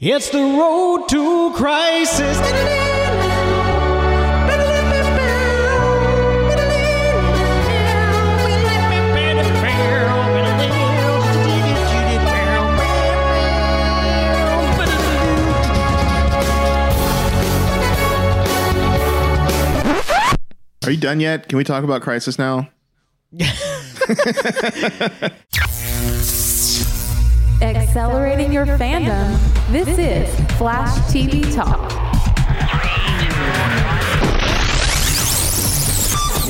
It's the road to crisis. Are you done yet? Can we talk about Crisis now? Accelerating your fandom. This is Flash TV Talk.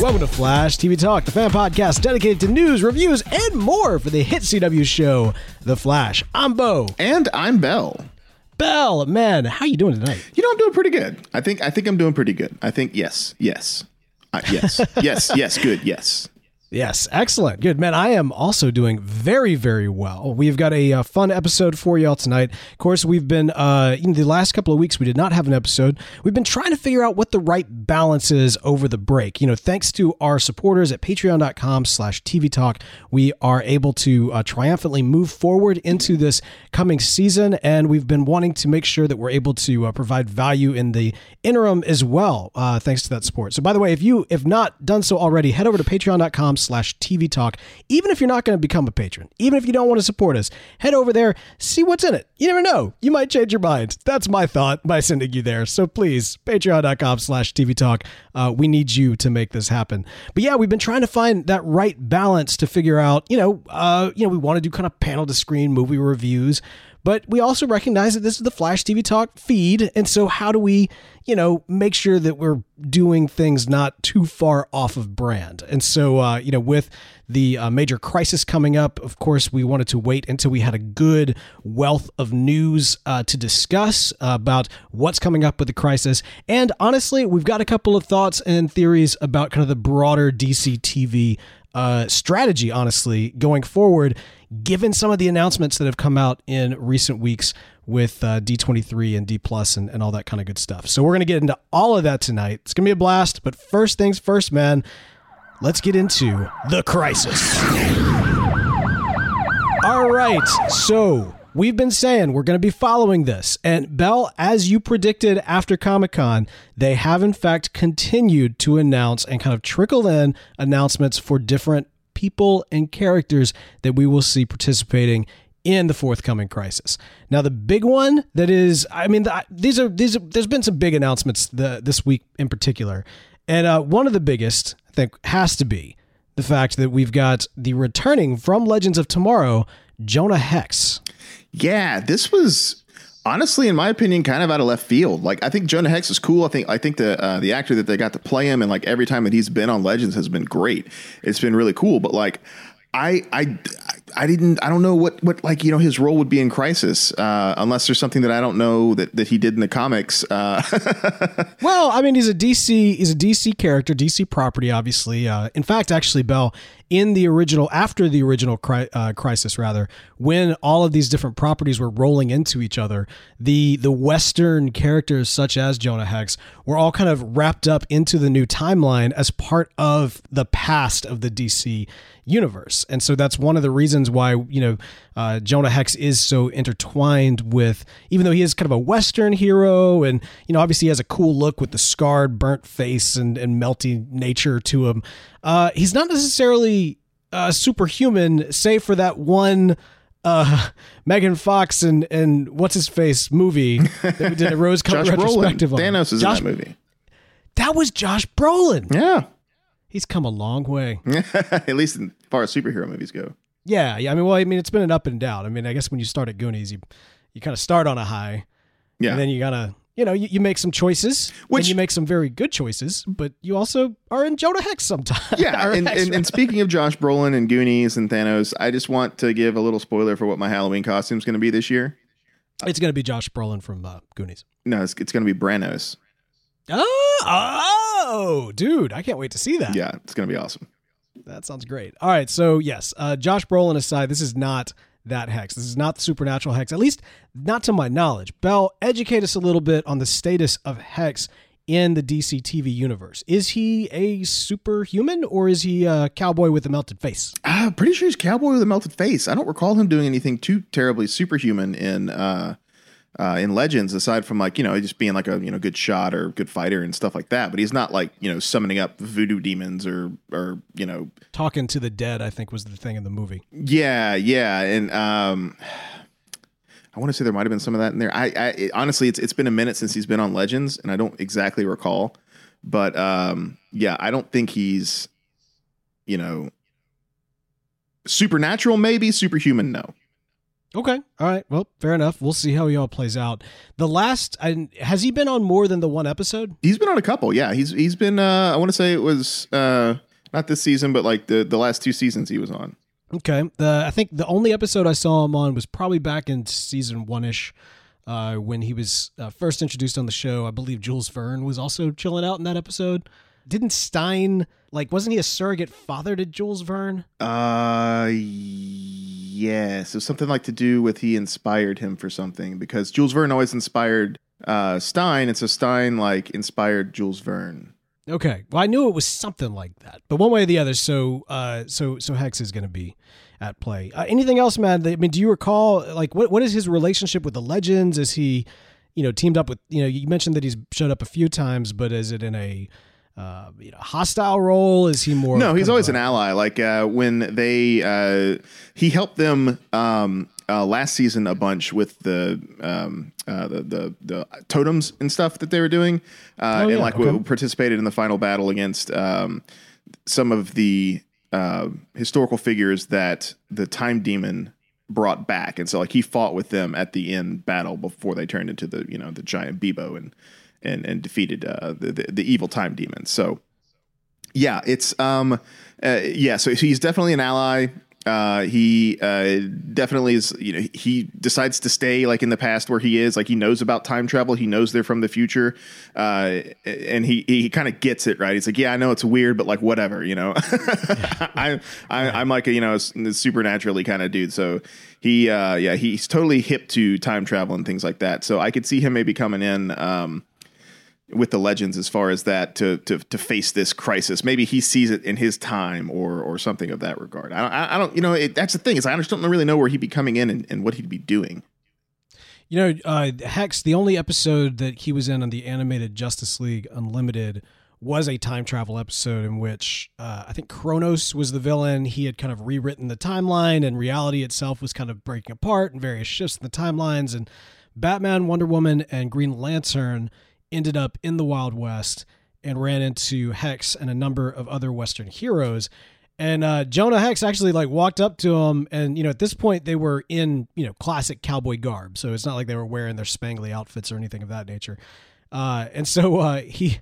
Welcome to Flash TV Talk, the fan podcast dedicated to news, reviews, and more for the hit CW show, The Flash. I'm Bo. And I'm Bell. Bell, man, how you doing tonight? You know, I'm doing pretty good. I think I think I'm doing pretty good. I think yes, yes, uh, yes, yes, yes, good, yes. Yes, excellent. Good, man. I am also doing very, very well. We've got a uh, fun episode for y'all tonight. Of course, we've been, uh, know, the last couple of weeks, we did not have an episode. We've been trying to figure out what the right balance is over the break. You know, thanks to our supporters at patreon.com slash TV Talk, we are able to uh, triumphantly move forward into this coming season. And we've been wanting to make sure that we're able to uh, provide value in the interim as well, uh, thanks to that support. So, by the way, if you have not done so already, head over to patreon.com slash TV Talk. Even if you're not going to become a patron, even if you don't want to support us, head over there, see what's in it. You never know. You might change your mind. That's my thought by sending you there. So please, patreon.com slash TV Talk. Uh, we need you to make this happen. But yeah, we've been trying to find that right balance to figure out, you know, uh, you know, we want to do kind of panel to screen movie reviews. But we also recognize that this is the Flash TV Talk feed. And so, how do we, you know, make sure that we're doing things not too far off of brand? And so, uh, you know, with the uh, major crisis coming up, of course, we wanted to wait until we had a good wealth of news uh, to discuss about what's coming up with the crisis. And honestly, we've got a couple of thoughts and theories about kind of the broader DC TV uh, strategy, honestly, going forward, given some of the announcements that have come out in recent weeks with uh, D23 and D Plus and, and all that kind of good stuff. So we're going to get into all of that tonight. It's going to be a blast. But first things first, man, let's get into the crisis. All right. So we've been saying we're going to be following this. And Bell, as you predicted after Comic Con, they have in fact continued to announce and kind of trickle in announcements for different people and characters that we will see participating in the forthcoming crisis. Now, the big one that is, I mean, these are these. Are, there's been some big announcements the, this week in particular, and uh, one of the biggest, I think, has to be the fact that we've got the returning from Legends of Tomorrow, Jonah Hex. Yeah, this was honestly, in my opinion, kind of out of left field. Like, I think Jonah Hex is cool. I think I think the uh, the actor that they got to play him, and like every time that he's been on Legends has been great. It's been really cool. But like, I I I didn't I don't know what what like you know his role would be in Crisis uh, unless there's something that I don't know that that he did in the comics. Uh, well, I mean, he's a DC he's a DC character, DC property, obviously. Uh, in fact, actually, Bell in the original after the original cri- uh, crisis rather when all of these different properties were rolling into each other the the western characters such as jonah hex were all kind of wrapped up into the new timeline as part of the past of the dc universe. And so that's one of the reasons why you know uh, jonah hex is so intertwined with even though he is kind of a western hero and you know obviously he has a cool look with the scarred burnt face and, and melty nature to him uh, he's not necessarily uh, superhuman, save for that one uh, Megan Fox and and what's his face movie that we did a rose colored retrospective on. Thanos is Josh, in that movie. That was Josh Brolin. Yeah, he's come a long way. At least as far as superhero movies go. Yeah, yeah. I mean, well, I mean, it's been an up and down. I mean, I guess when you start at Goonies, you you kind of start on a high, yeah, and then you gotta you know, you, you make some choices, Which, and you make some very good choices, but you also are in Jonah Hex sometimes. Yeah, and, Hex, and, and, speaking of Josh Brolin and Goonies and Thanos, I just want to give a little spoiler for what my Halloween costume is going to be this year. It's going to be Josh Brolin from uh, Goonies. No, it's, it's going to be Brannos. Oh, oh, dude, I can't wait to see that. Yeah, it's going to be awesome. That sounds great. All right, so yes, uh, Josh Brolin aside, this is not that hex. This is not the supernatural hex, at least not to my knowledge. Bell, educate us a little bit on the status of hex in the DC TV universe. Is he a superhuman or is he a cowboy with a melted face? I'm uh, pretty sure he's cowboy with a melted face. I don't recall him doing anything too terribly superhuman in uh, uh, in Legends, aside from like you know just being like a you know good shot or good fighter and stuff like that. But he's not like you know summoning up voodoo demons or or you know talking to the dead. I think was the thing in the movie. Yeah, yeah, and um, I want to say there might have been some of that in there. I, I it, honestly, it's it's been a minute since he's been on Legends, and I don't exactly recall. But um, yeah, I don't think he's you know supernatural. Maybe superhuman. No. Okay. All right. Well, fair enough. We'll see how he all plays out. The last I, has he been on more than the one episode? He's been on a couple. Yeah. He's he's been. Uh, I want to say it was uh, not this season, but like the the last two seasons he was on. Okay. The I think the only episode I saw him on was probably back in season one ish. Uh, when he was uh, first introduced on the show, I believe Jules Verne was also chilling out in that episode. Didn't Stein like wasn't he a surrogate father to Jules Verne? Uh It was something like to do with he inspired him for something because Jules Verne always inspired uh Stein, and so Stein like inspired Jules Verne. Okay. Well, I knew it was something like that, but one way or the other. So, uh, so, so Hex is going to be at play. Uh, anything else, man? I mean, do you recall like what what is his relationship with the legends? Is he, you know, teamed up with you know? You mentioned that he's showed up a few times, but is it in a uh, you know, hostile role? Is he more? No, he's always an ally. Like uh, when they uh, he helped them um, uh, last season a bunch with the, um, uh, the the the totems and stuff that they were doing, uh, oh, and yeah. like okay. we participated in the final battle against um, some of the historical figures that the time demon brought back, and so like he fought with them at the end battle before they turned into the you know the giant Beebo and and and defeated uh, the, the, the evil time demons. So yeah, it's um uh, yeah. So he's definitely an ally. Uh, he uh, definitely is. You know, he decides to stay like in the past where he is. Like he knows about time travel. He knows they're from the future, uh, and he he kind of gets it right. He's like, yeah, I know it's weird, but like whatever, you know. I, I am like a you know supernaturally kind of dude. So he uh, yeah he's totally hip to time travel and things like that. So I could see him maybe coming in. Um, with the legends as far as that to to to face this crisis. Maybe he sees it in his time or or something of that regard. I don't, I, don't you know, it, that's the thing is I just don't really know where he'd be coming in and, and what he'd be doing. You know, uh, Hex, the only episode that he was in on the animated Justice League Unlimited was a time travel episode in which uh, I think Chronos was the villain. He had kind of rewritten the timeline, and reality itself was kind of breaking apart and various shifts in the timelines. And Batman, Wonder Woman, and Green Lantern ended up in the Wild West and ran into Hex and a number of other Western heroes. And uh, Jonah Hex actually like walked up to him, and you know at this point they were in you know classic cowboy garb, so it's not like they were wearing their spangly outfits or anything of that nature. Uh, and so uh, he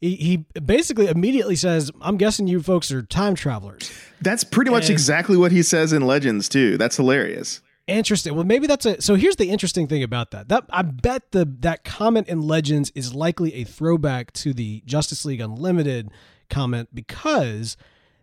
he, he basically immediately says, "I'm guessing you folks are time travelers." That's pretty much and, exactly what he says in Legends too. That's hilarious. Interesting. Well, maybe that's a. So here's the interesting thing about that. That I bet the that comment in Legends is likely a throwback to the Justice League Unlimited comment because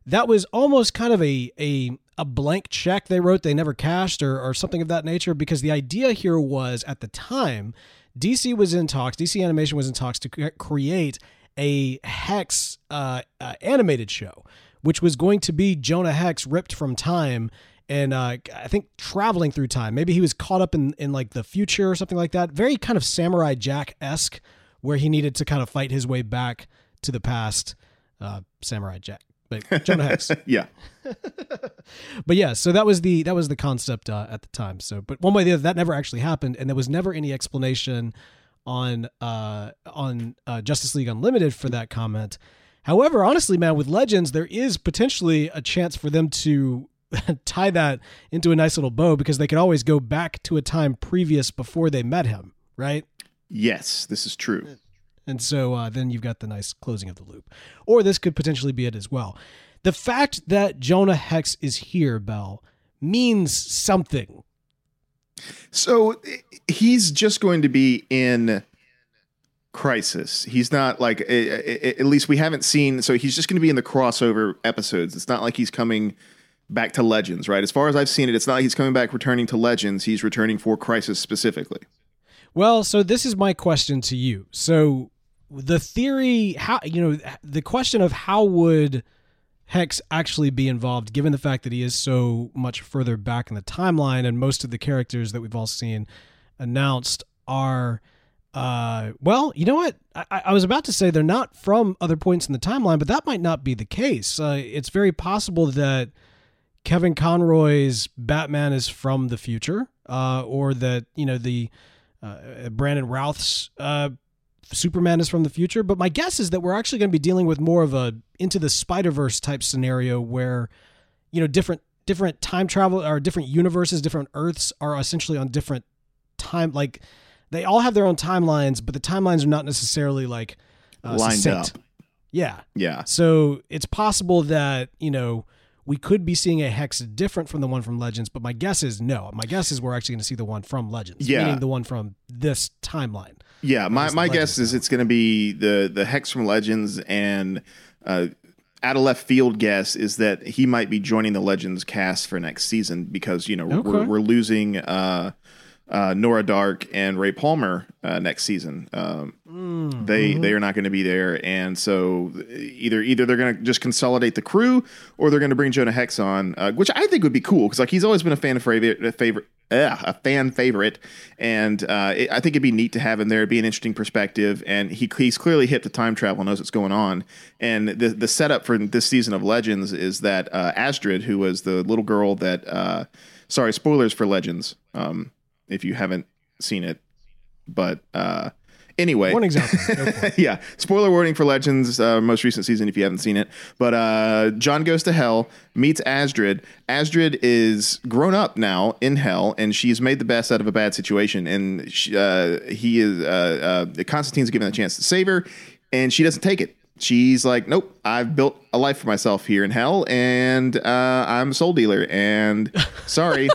that was almost kind of a a a blank check they wrote they never cashed or or something of that nature because the idea here was at the time DC was in talks, DC Animation was in talks to create a Hex uh, uh, animated show, which was going to be Jonah Hex ripped from time and uh, I think traveling through time. Maybe he was caught up in, in like the future or something like that. Very kind of Samurai Jack esque, where he needed to kind of fight his way back to the past. Uh, Samurai Jack, but Jonah Hex. yeah. but yeah, so that was the that was the concept uh, at the time. So, but one way or the other, that never actually happened, and there was never any explanation on uh, on uh, Justice League Unlimited for that comment. However, honestly, man, with Legends, there is potentially a chance for them to tie that into a nice little bow because they could always go back to a time previous before they met him, right? Yes, this is true. And so uh, then you've got the nice closing of the loop. Or this could potentially be it as well. The fact that Jonah Hex is here, Bell, means something. So he's just going to be in crisis. He's not like at least we haven't seen. So he's just going to be in the crossover episodes. It's not like he's coming back to Legends, right? As far as I've seen it, it's not like he's coming back returning to Legends. He's returning for Crisis specifically. Well, so this is my question to you. So the theory, how you know, the question of how would Hex actually be involved, given the fact that he is so much further back in the timeline, and most of the characters that we've all seen announced are uh well you know what I, I was about to say they're not from other points in the timeline but that might not be the case uh, it's very possible that kevin conroy's batman is from the future uh, or that you know the uh, brandon routh's uh, superman is from the future but my guess is that we're actually going to be dealing with more of a into the spider-verse type scenario where you know different different time travel or different universes different earths are essentially on different time like they all have their own timelines, but the timelines are not necessarily like uh, Lined succinct. up. Yeah. Yeah. So it's possible that, you know, we could be seeing a hex different from the one from Legends, but my guess is no. My guess is we're actually going to see the one from Legends, Yeah. meaning the one from this timeline. Yeah, my, my guess Legends is it's going to be the the hex from Legends and uh, out of left field guess is that he might be joining the Legends cast for next season because you know we're, we're losing uh, uh, Nora Darhk and Ray Palmer uh, next season. Um, Mm, they mm-hmm. they are not going to be there, and so either either they're going to just consolidate the crew or they're going to bring Jonah Hex on, uh, which I think would be cool because like he's always been a fan favorite, a favorite. A fan favorite, and uh, it, I think it'd be neat to have him there. It'd be an interesting perspective, and he he's clearly hit the time travel, knows what's going on. And the the setup for this season of Legends is that uh, Astrid, who was the little girl that, uh, sorry, spoilers for Legends, um, if you haven't seen it, but uh, anyway, One example. Yeah. Spoiler warning for Legends, uh, most recent season if you haven't seen it. But uh, John goes to hell, meets Astrid. Astrid is grown up now in hell, and she's made the best out of a bad situation. And she, uh, he is uh, uh, Constantine's given a chance to save her, and she doesn't take it. She's like, nope, I've built a life for myself here in hell, and uh, I'm a soul dealer, and sorry.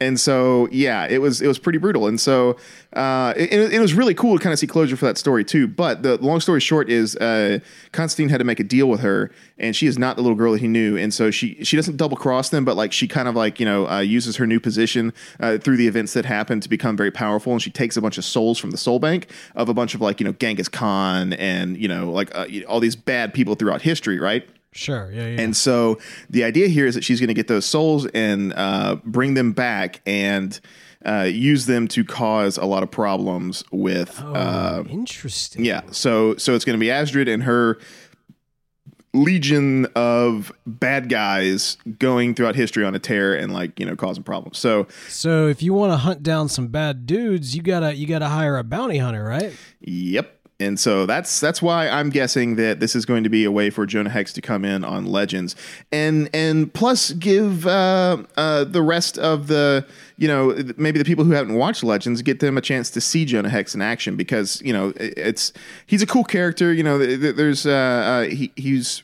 and so yeah it was it was pretty brutal. And so uh it, it was really cool to kind of see closure for that story too. But the long story short is uh constantine had to make a deal with her and she is not the little girl that he knew. And so she she doesn't double cross them but like she kind of like you know uh, uses her new position uh, through the events that happen to become very powerful. And she takes a bunch of souls from the soul bank of a bunch of like you know genghis khan and you know like uh, all these bad people throughout history right Sure. Yeah. Yeah. and so the idea here is that she's going to get those souls and uh, bring them back and uh, use them to cause a lot of problems with. uh, oh, interesting. yeah, so so it's going to be Astrid and her legion of bad guys going throughout history on a tear and like you know causing problems. So So if you want to hunt down some bad dudes, you gotta you gotta hire a bounty hunter, right? Yep. And so that's that's why I'm guessing that this is going to be a way for Jonah Hex to come in on Legends, and and plus give uh, uh, the rest of the you know maybe the people who haven't watched Legends get them a chance to see Jonah Hex in action because you know it's he's a cool character. You know th- th- there's uh, uh, he he's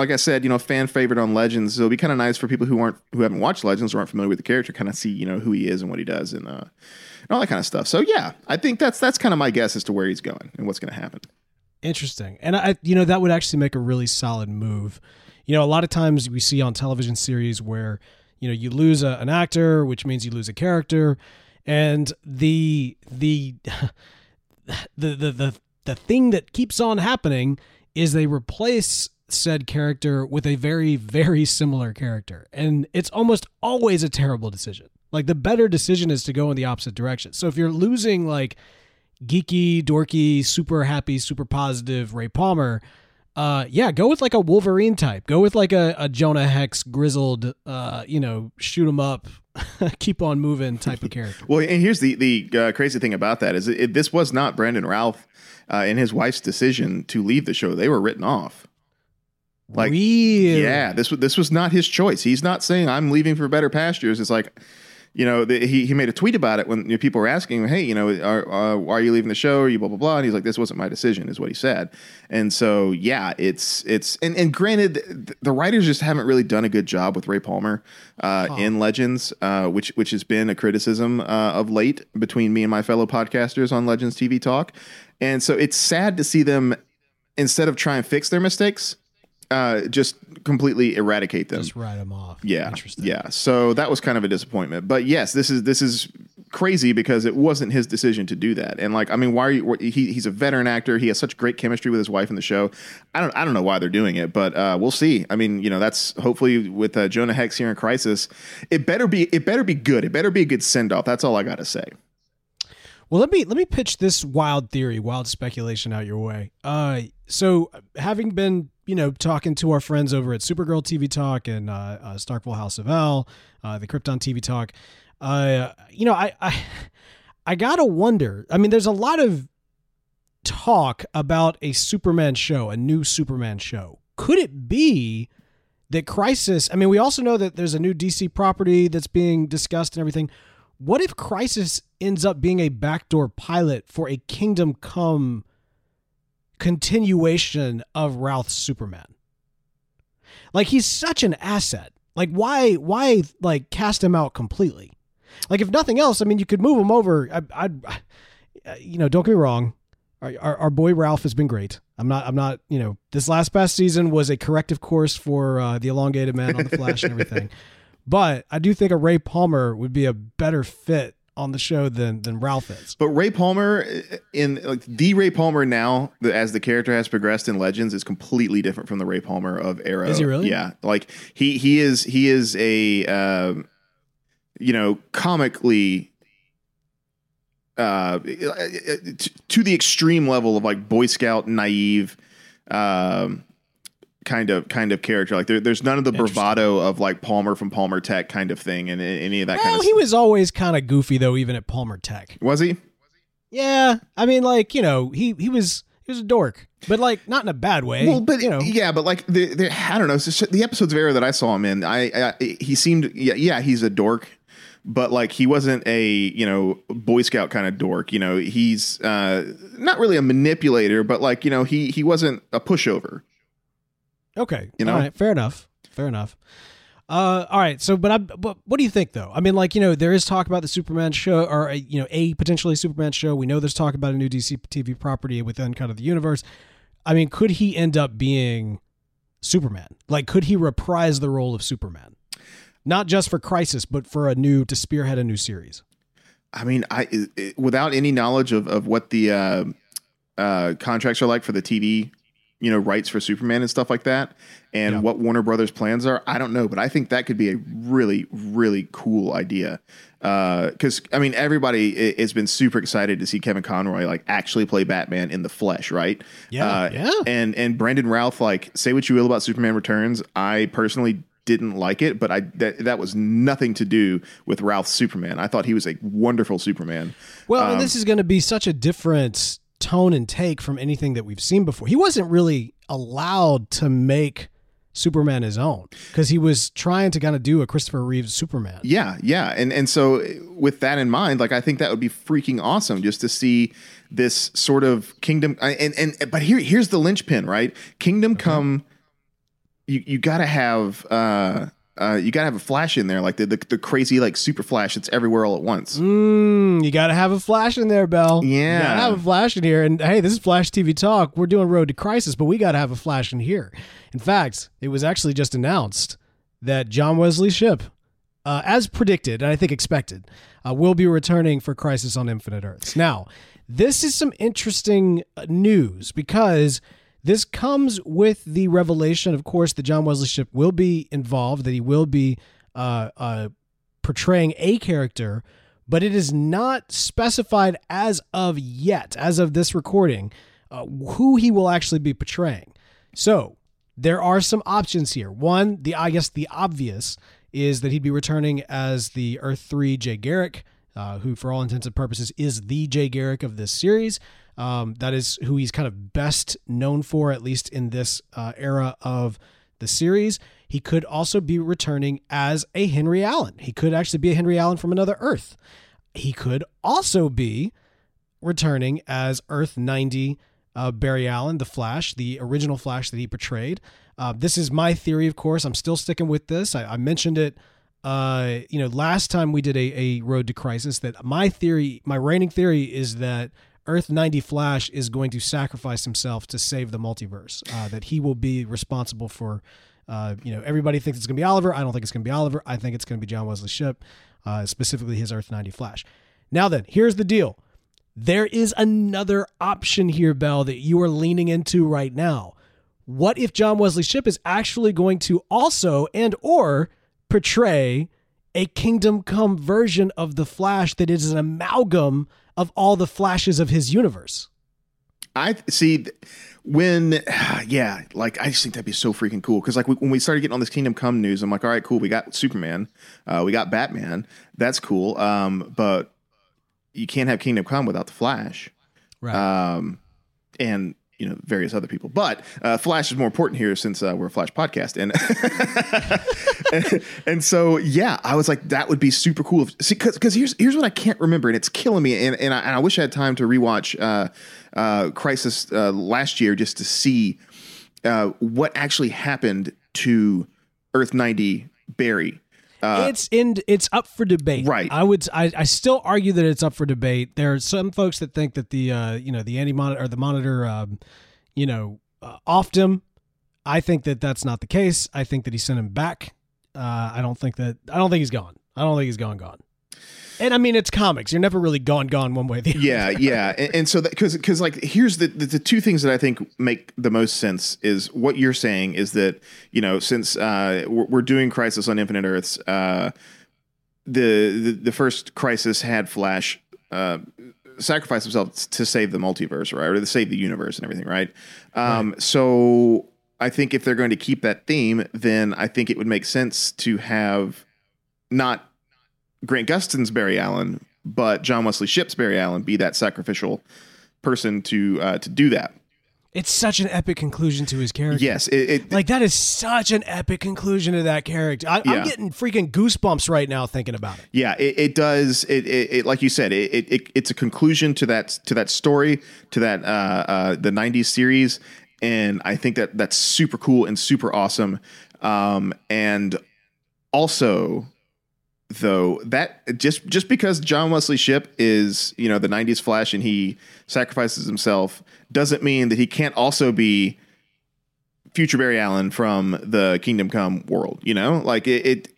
like I said, you know, fan favorite on Legends. So it'll be kind of nice for people who aren't who haven't watched Legends or aren't familiar with the character, kind of see you know who he is and what he does and uh, and all that kind of stuff. So yeah, I think that's that's kind of my guess as to where he's going and what's going to happen. Interesting. And I, you know, that would actually make a really solid move. You know, a lot of times we see on television series where, you know, you lose a, an actor, which means you lose a character, and the the the the the, the thing that keeps on happening is they replace said character with a very very similar character and it's almost always a terrible decision like the better decision is to go in the opposite direction so if you're losing like geeky, dorky, super happy, super positive Ray Palmer, uh, yeah, go with like a Wolverine type. Go with like a, a Jonah Hex grizzled, uh, you know, shoot 'em up, keep on moving type of character. Well, and here's the the uh, crazy thing about that is it, this was not Brandon Routh uh, and his wife's decision to leave the show. They were written off. Like, Really? Yeah, this was this was not his choice. He's not saying I'm leaving for better pastures. It's like, you know, the, he he made a tweet about it when you know, people were asking, "Hey, you know, are, uh, why are you leaving the show? Are you blah blah blah?" And he's like, "This wasn't my decision," is what he said. And so, yeah, it's it's and and granted, th- the writers just haven't really done a good job with Ray Palmer uh, in Legends, uh, which which has been a criticism uh, of late between me and my fellow podcasters on Legends TV Talk. And so, it's sad to see them instead of try and fix their mistakes, uh, just completely eradicate them. Just write them off. Yeah, Interesting. yeah. So that was kind of a disappointment. But yes, this is this is crazy because it wasn't his decision to do that. And like, I mean, why are you? He, he's a veteran actor. He has such great chemistry with his wife in the show. I don't I don't know why they're doing it, but uh, we'll see. I mean, you know, that's hopefully with uh, Jonah Hex here in Crisis, it better be it better be good. It better be a good send off. That's all I got to say. Well, let me let me pitch this wild theory, wild speculation out your way. Uh, so having been you know talking to our friends over at Supergirl TV Talk and uh, uh, Starkville House of L, uh, the Krypton TV Talk, uh, you know, I I I gotta wonder. I mean, there's a lot of talk about a Superman show, a new Superman show. Could it be that Crisis? I mean, we also know that there's a new DC property that's being discussed and everything. What if Crisis ends up being a backdoor pilot for a Kingdom Come continuation of Routh's Superman? Like he's such an asset. Like why why like cast him out completely? Like if nothing else, I mean, you could move him over. I, I'd, you know, don't get me wrong. Our, our, our, boy Ralph has been great. I'm not. I'm not. You know, this last past season was a corrective course for uh, the elongated man on the Flash and everything. But I do think a Ray Palmer would be a better fit on the show than than Ralph is. But Ray Palmer in like the Ray Palmer now, as the character has progressed in Legends, is completely different from the Ray Palmer of Arrow. Is he really? Yeah, like he he is he is a uh, you know comically uh, to the extreme level of like Boy Scout naive. Um, kind of kind of character. Like there, there's none of the bravado of like Palmer from Palmer Tech kind of thing, and any of that well, kind of. he was always kind of goofy though, even at Palmer Tech. Was he? Yeah, I mean, like you know, he he was he was a dork, but like not in a bad way. Well, but you know, yeah, but like the, the I don't know. The episodes of Arrow that I saw him in, I, I he seemed yeah yeah he's a dork but like he wasn't a you know boy scout kind of dork you know he's uh not really a manipulator but like you know he he wasn't a pushover Okay. You know? All right. Fair enough. Fair enough. Uh, all right. So, but I, but what do you think though? I mean, like you know, there is talk about the Superman show, or a, you know, a potentially Superman show. We know there's talk about a new DC TV property within kind of the universe. I mean, could he end up being Superman? Like, could he reprise the role of Superman? Not just for Crisis, but for a new to spearhead a new series. I mean, I it, without any knowledge of of what the uh, uh, contracts are like for the TV you know rights for Superman and stuff like that, and yeah. what Warner Brothers plans are. I don't know, but I think that could be a really really cool idea. Because uh, I mean, everybody has been super excited to see Kevin Conroy like actually play Batman in the flesh, right? Yeah, uh, yeah. And and Brandon Routh, like, say what you will about Superman Returns, I personally didn't like it, but I that, that was nothing to do with Routh's Superman. I thought he was a wonderful Superman. Well, um, this is going to be such a different tone and take from anything that we've seen before. He wasn't really allowed to make Superman his own because he was trying to kind of do a Christopher Reeves Superman. Yeah, yeah, and and so with that in mind, like I think that would be freaking awesome just to see this sort of kingdom. And and but here here's the linchpin, right? Kingdom okay. Come. You you got to have. uh uh, you gotta have a flash in there, like the, the, the crazy like super flash that's everywhere all at once. Mm, you gotta have a flash in there, Bell. Yeah, you gotta have a flash in here. And hey, this is Flash TV Talk. We're doing Road to Crisis, but we gotta have a flash in here. In fact, it was actually just announced that John Wesley Shipp, uh, as predicted and I think expected, uh, will be returning for Crisis on Infinite Earths. Now, this is some interesting uh, news because this comes with the revelation, of course, that John Wesley Shipp will be involved, that he will be uh, uh, portraying a character, but it is not specified as of yet, as of this recording, uh, who he will actually be portraying. So there are some options here. One, the I guess the obvious is that he'd be returning as the Earth Three Jay Garrick, uh, who, for all intents and purposes, is the Jay Garrick of this series. Um, that is who he's kind of best known for, at least in this uh, era of the series. He could also be returning as a Henry Allen. He could actually be a Henry Allen from another Earth. He could also be returning as Earth 90 uh, Barry Allen, the Flash, the original Flash that he portrayed. Uh, this is my theory, of course. I'm still sticking with this. I, I mentioned it, uh, you know, last time we did a, a Road to Crisis. That my theory, my reigning theory, is that Earth 90 Flash is going to sacrifice himself to save the multiverse. Uh, that he will be responsible for, uh, you know, everybody thinks it's going to be Oliver. I don't think it's going to be Oliver. I think it's going to be John Wesley Shipp, uh, specifically his Earth 90 Flash. Now then, here's the deal. There is another option here, Bell, that you are leaning into right now. What if John Wesley Shipp is actually going to also and or portray a Kingdom Come version of the Flash that is an amalgam of all the flashes of his universe. I see when, yeah, like I just think that'd be so freaking cool. Because like when we started getting on this Kingdom Come news, I'm like, all right, cool. We got Superman, uh, we got Batman. That's cool. Um, but you can't have Kingdom Come without the Flash. Right. Um, and you know various other people. But uh, Flash is more important here since uh, we're a Flash podcast, and, and and so yeah, I was like that would be super cool. See, because because here's here's what I can't remember, and it's killing me, and and I, and I wish I had time to rewatch uh, uh, Crisis uh, last year just to see uh, what actually happened to Earth ninety Barry. It's in it's up for debate. Right. I would I, I still argue that it's up for debate. There are some folks that think that the uh you know the anti monitor or the monitor um you know uh, offed him. I think that that's not the case. I think that he sent him back. Uh I don't think that I don't think he's gone. I don't think he's gone gone. And I mean it's comics. You're never really gone gone one way or the other. yeah yeah and, and so because because like here's the, the the two things that i think make the most sense is what you're saying is that you know since uh we're, we're doing crisis on infinite earths uh the the, the first crisis had flash uh sacrifice himself to save the multiverse right or to save the universe and everything right um so i think if they're going to keep that theme then i think it would make sense to have not Grant Gustin's Barry Allen, but John Wesley Shipp's Barry Allen be that sacrificial person to uh, to do that. It's such an epic conclusion to his character. Yes, it, it Like that is such an epic conclusion to that character. I, Yeah. I'm getting freaking goosebumps right now thinking about it. yeah, it, it does. It, it, it like you said, it it's a conclusion to that to that story to that uh, uh, the '90s series, and I think that that's super cool and super awesome. Um, and also, though that just just because John Wesley Shipp is you know the '90s Flash and he sacrifices himself doesn't mean that he can't also be future Barry Allen from the Kingdom Come world. You know, like it. it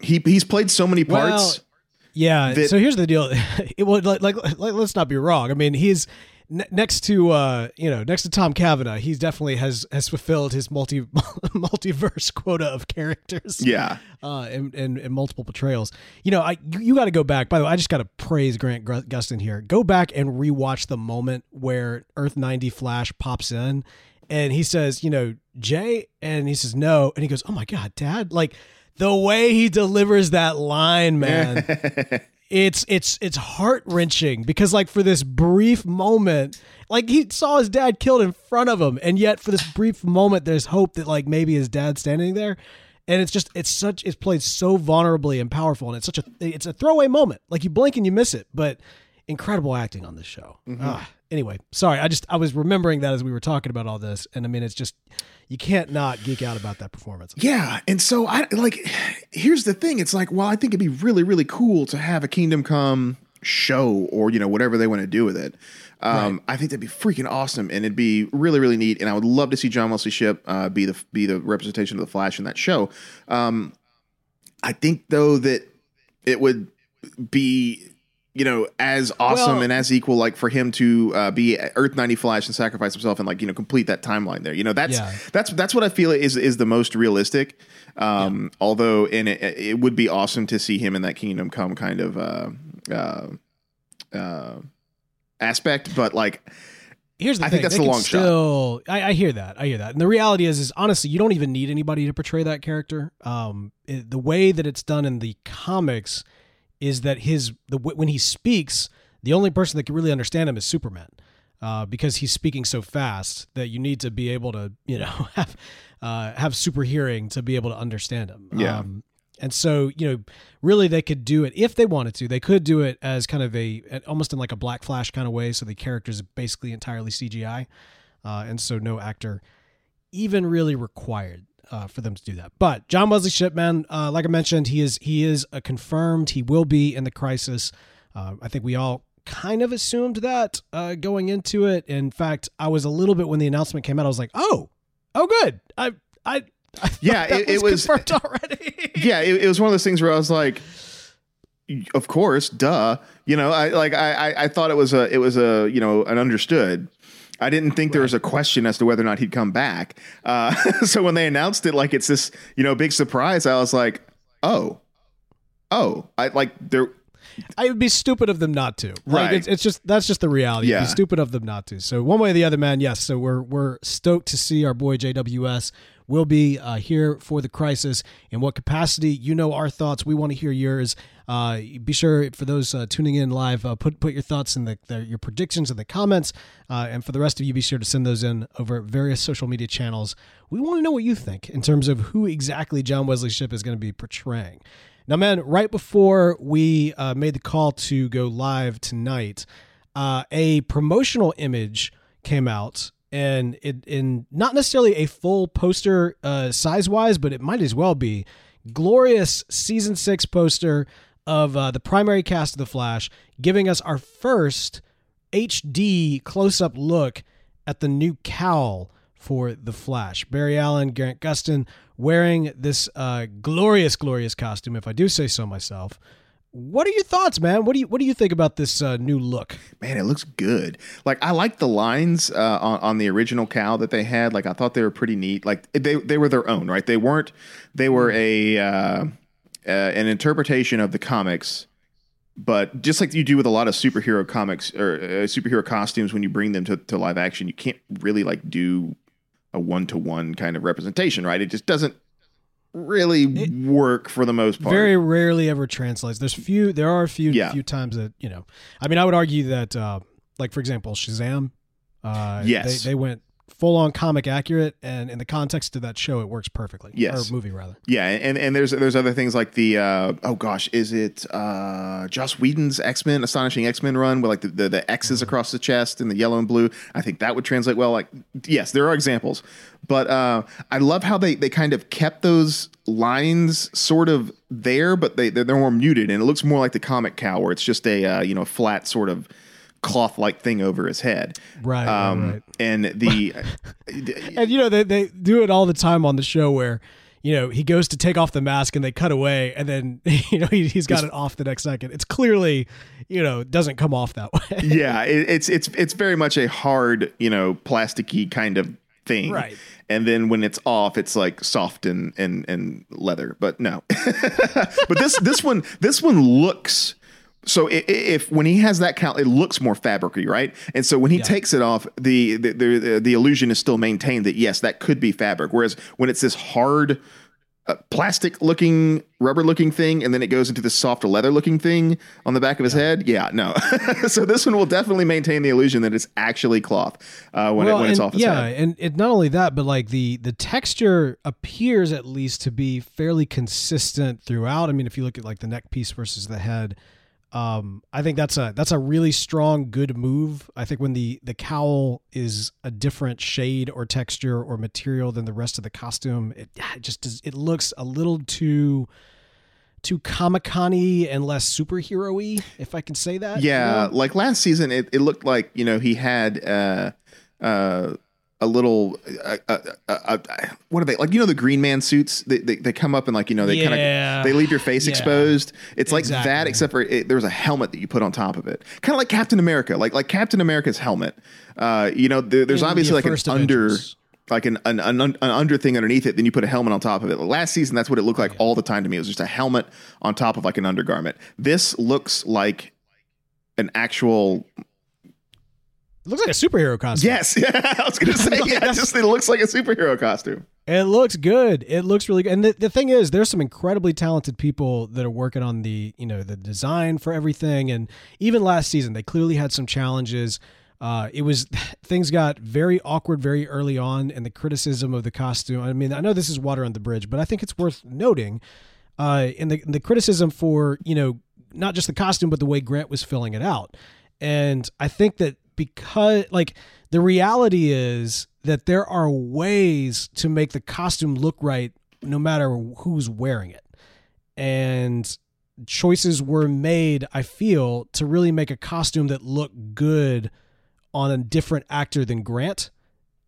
he he's played so many parts. Well, Yeah. that- so here's the deal. it would like, like like let's not be wrong. I mean, he's ne- next to uh you know next to Tom Cavanagh. he definitely has has fulfilled his multi multiverse quota of characters. yeah, Uh, and, and, and multiple portrayals. You know, I you, you got to go back. By the way, I just got to praise Grant Gr- Gustin here. Go back and rewatch the moment where Earth 90 Flash pops in, and he says, you know, Jay, and he says no, and he goes, oh my god, Dad, like the way he delivers that line, man. it's it's it's heart wrenching because like for this brief moment, like he saw his dad killed in front of him, and yet for this brief moment, there's hope that like maybe his dad's standing there, and it's just it's such it's played so vulnerably and powerful, and it's such a it's a throwaway moment. Like you blink and you miss it, but incredible acting on this show. Ah, anyway, sorry, I just I was remembering that as we were talking about all this, and I mean it's just you can't not geek out about that performance. yeah. And so I like. Here's the thing. It's like, well, I think it'd be really really cool to have a Kingdom Come show or you know whatever they want to do with it. Um, I think that'd be freaking awesome, and it'd be really really neat. And I would love to see John Wesley Shipp uh, be the be the representation of the Flash in that show. Um, I think though that it would be you know as awesome Well- and as equal like for him to uh, be Earth 90 Flash and sacrifice himself and like you know complete that timeline there. You know that's Yeah. that's that's what I feel is is the most realistic. Um, Although and it, it would be awesome to see him in that Kingdom Come kind of uh, uh, uh, aspect, but like Here's the I thing. think that's they the long shot. still, I, I hear that. I hear that. And the reality is, is honestly, you don't even need anybody to portray that character. Um, it- the way that it's done in the comics is that his the when he speaks, the only person that can really understand him is Superman, uh, because he's speaking so fast that you need to be able to, you know, have uh, have super hearing to be able to understand him. Yeah. Um, and so, you know, really they could do it if they wanted to. They could do it as kind of a almost in like a Black Flash kind of way. So the character is basically entirely CGI, uh, and so no actor even really required uh, for them to do that. But John Wesley Shipman, uh, like I mentioned, he is he is a confirmed. He will be in the Crisis. Uh, I think we all kind of assumed that uh, going into it. In fact, I was a little bit when the announcement came out. I was like, oh, oh, good. I I. I Yeah, it- it was- confirmed already. yeah, it, it was one of those things where I was like, of course, duh. You know, I like I I, I thought it was a it was a you know an understood. I didn't think there was a question as to whether or not he'd come back. Uh, so when they announced it, like it's this you know big surprise, I was like, oh, oh, I like there. I would be stupid of them not to. Like, Right. It's, it's just that's just the reality. It'd Yeah. be stupid of them not to. So one way or the other, man. Yes. So we're we're stoked to see our boy JWS will be uh, here for the crisis. In what capacity? You know our thoughts. We want to hear yours. Uh, be sure for those uh, tuning in live, uh, put put your thoughts in the, the your predictions in the comments, uh, and for the rest of you, be sure to send those in over various social media channels. We want to know what you think in terms of who exactly John Wesley Shipp is going to be portraying. Now, man, right before we uh, made the call to go live tonight, a promotional image came out, and it in not necessarily a full poster uh, size wise, but it might as well be glorious season six poster of uh, the primary cast of the Flash, giving us our first HD close up look at the new cowl for the Flash. Barry Allen, Grant Gustin wearing this uh, glorious, glorious costume, if I do say so myself. What are your thoughts, man? What do you what do you think about this uh, new look? Man, it looks good. Like I like the lines uh, on, on the original cowl that they had. Like I thought they were pretty neat. Like they they were their own, right? They weren't. They were a uh, uh, an interpretation of the comics, but just like you do with a lot of superhero comics or uh, superhero costumes, when you bring them to, to live action, you can't really like do a one to one kind of representation, right? It just doesn't really work for the most part. Very rarely ever translates. There's few. There are a few Yeah. few times that you know. I mean, I would argue that, uh, like for example, Shazam. Uh, Yes. they, they went full on comic accurate, and in the context of that show, it works perfectly. Yes. or movie rather. Yeah, and and there's there's other things like the uh, oh gosh, is it uh, Joss Whedon's X Men Astonishing X Men run with like the, the the X's across the chest and the yellow and blue? I think that would translate well. Like yes, there are examples, but uh, I love how they they kind of kept those lines sort of there, but they they're, they're more muted, and it looks more like the comic cowl where it's just a uh, you know flat sort of cloth like thing over his head. Right, Um, right. And the And you know they they do it all the time on the show where you know he goes to take off the mask and they cut away and then you know he, he's got it off the next second. It's clearly you know doesn't come off that way. yeah, it, it's it's it's very much a hard, you know, plasticky kind of thing. Right. And then when it's off, it's like soft and and and leather. But no. but this this one this one looks so i- i- if when he has that count, it looks more fabricy, right? And so when he takes it off, the the, the the illusion is still maintained that yes, that could be fabric. Whereas when it's this hard uh, plastic looking rubber looking thing and then it goes into this soft leather looking thing on the back of his head yeah no so this one will definitely maintain the illusion that it's actually cloth uh, when, it, when it's and- off his yeah, head and it not only that, but like the the texture appears at least to be fairly consistent throughout. I mean, if you look at like the neck piece versus the head, um, I think that's a that's a really strong, good move. I think when the the cowl is a different shade or texture or material than the rest of the costume, it, it just does, it looks a little too too comic con and less superhero y, if I can say that. you yeah know? like last season it, it looked like you know he had uh uh a little uh, uh, uh, uh, what are they like you know the green man suits? They, they, they come up and like you know they kind of they leave your face Yeah. exposed. It's like that except for it, there was a helmet that you put on top of it. Kind of like captain america like like captain america's helmet. Uh you know there, there's In obviously like an first under like an, an, an, an under thing underneath it then you put a helmet on top of it. Last season that's what it looked like all the time to me. It was just a helmet on top of like an undergarment. This looks like an actual It looks like a superhero costume. Yes, yeah, I was gonna say yeah. it Just it looks like a superhero costume. It looks good. It looks really good. And the, the thing is, there's some incredibly talented people that are working on the, you know, the design for everything. And even last season, they clearly had some challenges. Uh, it was things got very awkward very early on, and the criticism of the costume. I mean, I know this is water on the bridge, but I think it's worth noting. Uh, in the the criticism for you know not just the costume, but the way Grant was filling it out. And I think that because like the reality is that there are ways to make the costume look right no matter who's wearing it. And choices were made, I feel, to really make a costume that looked good on a different actor than Grant.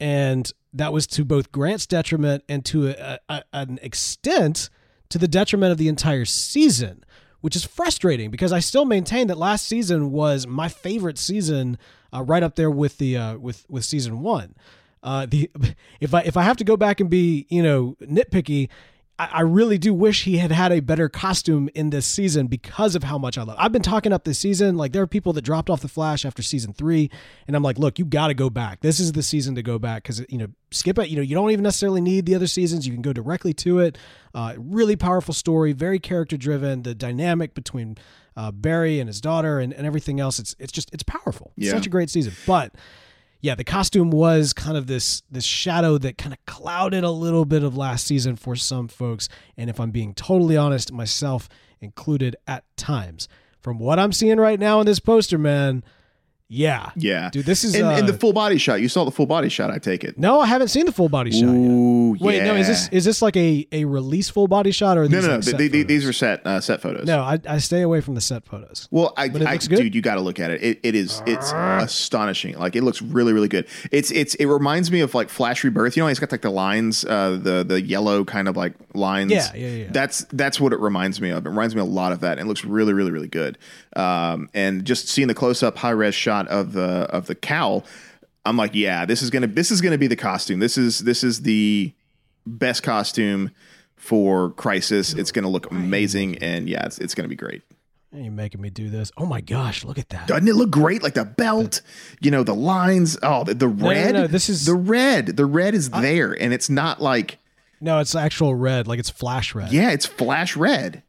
And that was to both Grant's detriment and to a, a, an extent to the detriment of the entire season, which is frustrating because I still maintain that last season was my favorite season, uh, right up there with the uh, with with season one. Uh, the if I if I have to go back and be you know nitpicky, I, I really do wish he had had a better costume in this season because of how much I love. I've been talking up this season. Like there are people that dropped off the Flash after season three, and I'm like, look, you got to go back. This is the season to go back because you know skip it. You know you don't even necessarily need the other seasons. You can go directly to it. Uh, really powerful story, very character driven. The dynamic between uh, Barry and his daughter and, and everything else. It's it's just it's powerful. Yeah. such a great season, but yeah, the costume was kind of this this shadow that kind of clouded a little bit of last season for some folks, and if I'm being totally honest, myself included at times. From what I'm seeing right now in this poster, man, yeah, Yeah, dude, this is and, and uh, the full body shot. You saw the full body shot. I take it. no, I haven't seen the full body shot yet. Ooh, Wait, no, is this is this like a a release full body shot or no, these no, no. like set they- they- these are set uh, set photos. no, I, I stay away from the set photos. Well, I, I dude, you got to look at it. It, it is, it's astonishing. Like it looks really, really good. It's, it's, it reminds me of like Flash Rebirth. You know, it's got like the lines, uh, the the yellow kind of like lines. Yeah, yeah, yeah. That's that's what it reminds me of. It reminds me a lot of that, it looks really, really, really good. Um, and just seeing the close up high res shot of the of the cowl, I'm like, yeah, this is gonna this is gonna be the costume. This is this is the best costume for Crisis. It's gonna look amazing, and yeah, it's it's gonna be great. You're making me do this. Oh my gosh, look at that. Doesn't it look great? Like the belt, you know, the lines. Oh, the, the no, red. no, this is- the red. The red is there, and it's not like No, it's actual red, like it's flash red. yeah, it's flash red.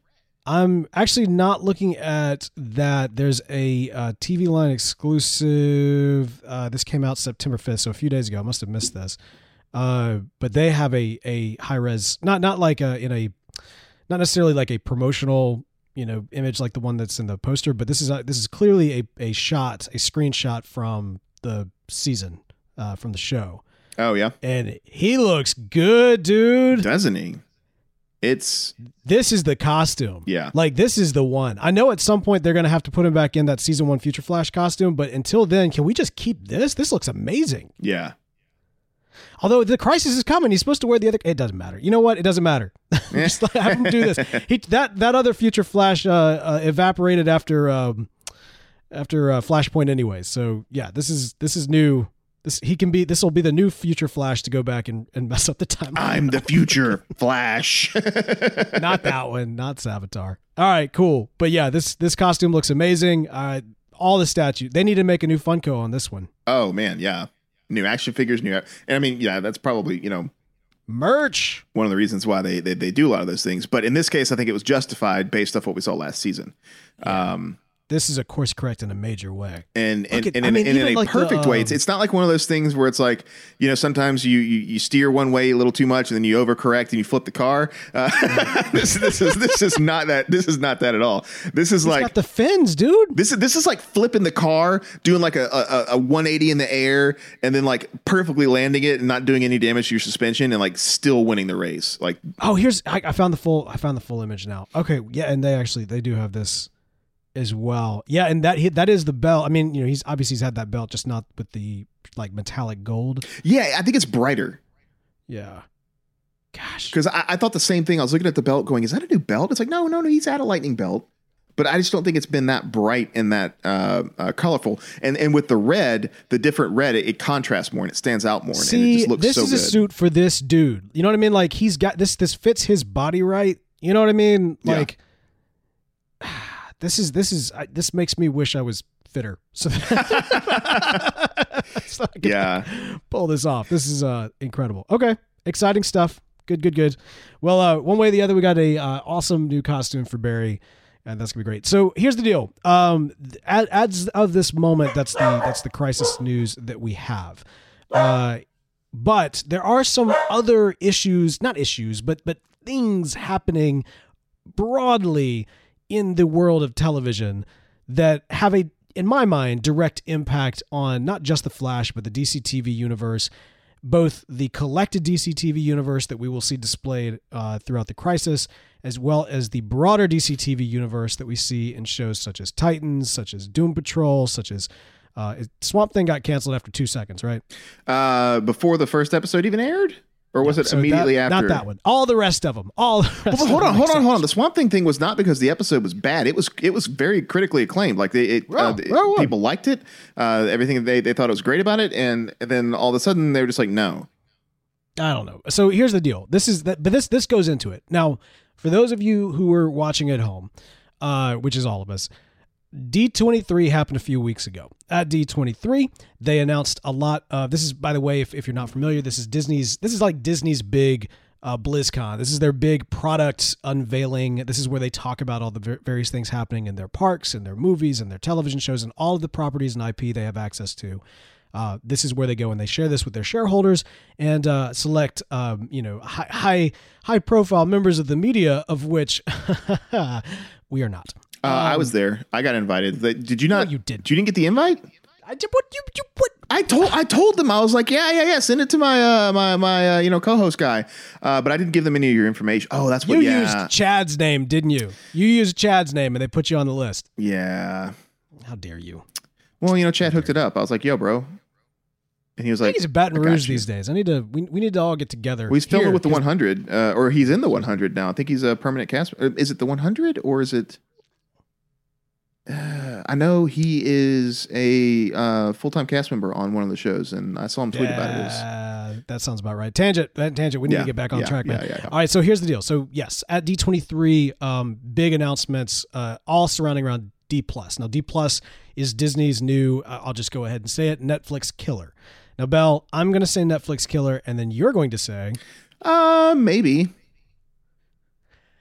I'm actually not looking at that. There's a uh, TV line exclusive. Uh, this came out September 5th, so a few days ago. I must have missed this. Uh, but they have a a high res, not not like a in a, not necessarily like a promotional you know image like the one that's in the poster, but this is a, this is clearly a a shot, a screenshot from the season, uh, from the show, Oh yeah, and he looks good, dude. doesn't he? It's This is the costume. Yeah. Like this is the one. I know at some point they're gonna have to put him back in that season one Future Flash costume, but until then, can we just keep this? This looks amazing. yeah. Although the crisis is coming, he's supposed to wear the other. It doesn't matter. You know what? It doesn't matter. just let- have him do this. He that that other Future Flash uh, uh, evaporated after um, after uh, Flashpoint anyway. So yeah, this is this is new. This he can be. This will be the new Future Flash to go back and, and mess up the timeline. I'm the future Flash. not that one, not Savitar. All right, cool. But yeah, this this costume looks amazing. Uh, all the statue. They need to make a new Funko on this one. oh man, yeah. New action figures, new. And I mean, yeah, that's probably you know Merch. one of the reasons why they, they they do a lot of those things. But in this case, I think it was justified based off what we saw last season. Um, This is a course correct in a major way. and and, at- and, I in- mean, and in even a like the, perfect way. It's, um, it's not like one of those things where it's like you know sometimes you, you you steer one way a little too much and then you overcorrect and you flip the car. Uh, this this is this is not that. This is not that at all. This is He's like got the fins, dude. this is this is like flipping the car, doing like a, a, a 180 in the air, and then like perfectly landing it and not doing any damage to your suspension, and like still winning the race. Like Oh, here's I, I found the full I found the full image now. Okay, yeah, and they actually they do have this as well. Yeah, and that that is the belt. I mean, you know, he's obviously he's had that belt, just not with the like metallic gold. yeah, I think it's brighter Yeah. Gosh. because I, I thought the same thing. I was looking at the belt, going, "Is that a new belt?" It's like, no, no, no, he's had a lightning belt. But I just don't think it's been that bright and that uh, uh, colorful. And and with the red, the different red, it, it contrasts more and it stands out more. and it See, just looks this so is good. a suit for this dude. You know what I mean? Like he's got this. This fits his body right. You know what I mean? Yeah. This is this is I, this makes me wish I was fitter. So, Yeah. pull this off. This is uh incredible. Okay, exciting stuff. Good, good, good. Well, uh, one way or the other, we got a uh, awesome new costume for Barry, and that's gonna be great. So here's the deal. Um, as, as of this moment, that's the that's the crisis news that we have. Uh, but there are some other issues, not issues, but but things happening broadly in the world of television that have a in my mind direct impact on not just the flash but the DC TV universe both the collected DC TV universe that we will see displayed uh, throughout the crisis as well as the broader DC TV universe that we see in shows such as Titans such as Doom Patrol such as uh, Swamp Thing got canceled after two seconds, right? Uh, before the first episode even aired, or was it So immediately that- after? Not that one. All the rest of them. All the rest Well, hold on, hold on, hold on. The Swamp Thing thing was not because the episode was bad. It was it was very critically acclaimed. Like they, it, uh, Well, the- well, well. people liked it. Uh, everything they they thought it was great about it, and, and then all of a sudden they were just like, no. I don't know. So here's the deal. This is that, but this this goes into it. Now, for those of you who are watching at home, uh, which is all of us, D23 happened a few weeks ago. At D23, they announced a lot of this is by the way, if, if you're not familiar, this is Disney's this is like Disney's big uh, BlizzCon. This is their big product unveiling. This is where they talk about all the ver- various things happening in their parks and their movies and their television shows and all of the properties and IP they have access to. Uh, this is where they go and they share this with their shareholders and uh, select, um, you know, high, high high profile members of the media, of which we are not. Uh, I was there. I got invited. Did you not? Um, you didn't. You didn't get the invite? I did what you you what? I told I told them I was like, yeah, yeah, yeah. Send it to my uh, my my uh, you know co-host guy. Uh, but I didn't give them any of your information. Oh, that's what. You yeah, used Chad's name, didn't you? You used Chad's name, and they put you on the list. yeah. How dare you? Well, you know, Chad hooked it up. I was like, yo, bro, and he was like, he's in Baton Rouge these days. I need to. We, we need to all get together. Well, he's filming with the 'cause 100, uh, or he's in the 100 now. I think he's a permanent cast. Is it the 100 or is it? Uh, I know he is a uh, full time cast member on one of the shows, and I saw him tweet about it. It was- Uh, that sounds about right. Tangent. That tangent. We need Yeah, to get back on yeah, track, man. yeah, yeah, yeah. All right. So here's the deal. So yes, at D23, um, big announcements, uh, all surrounding around D plus. Now D plus is Disney's new. Uh, I'll just go ahead and say it. Netflix killer. Now, Bell, I'm going to say Netflix killer, and then you're going to say, Uh, maybe.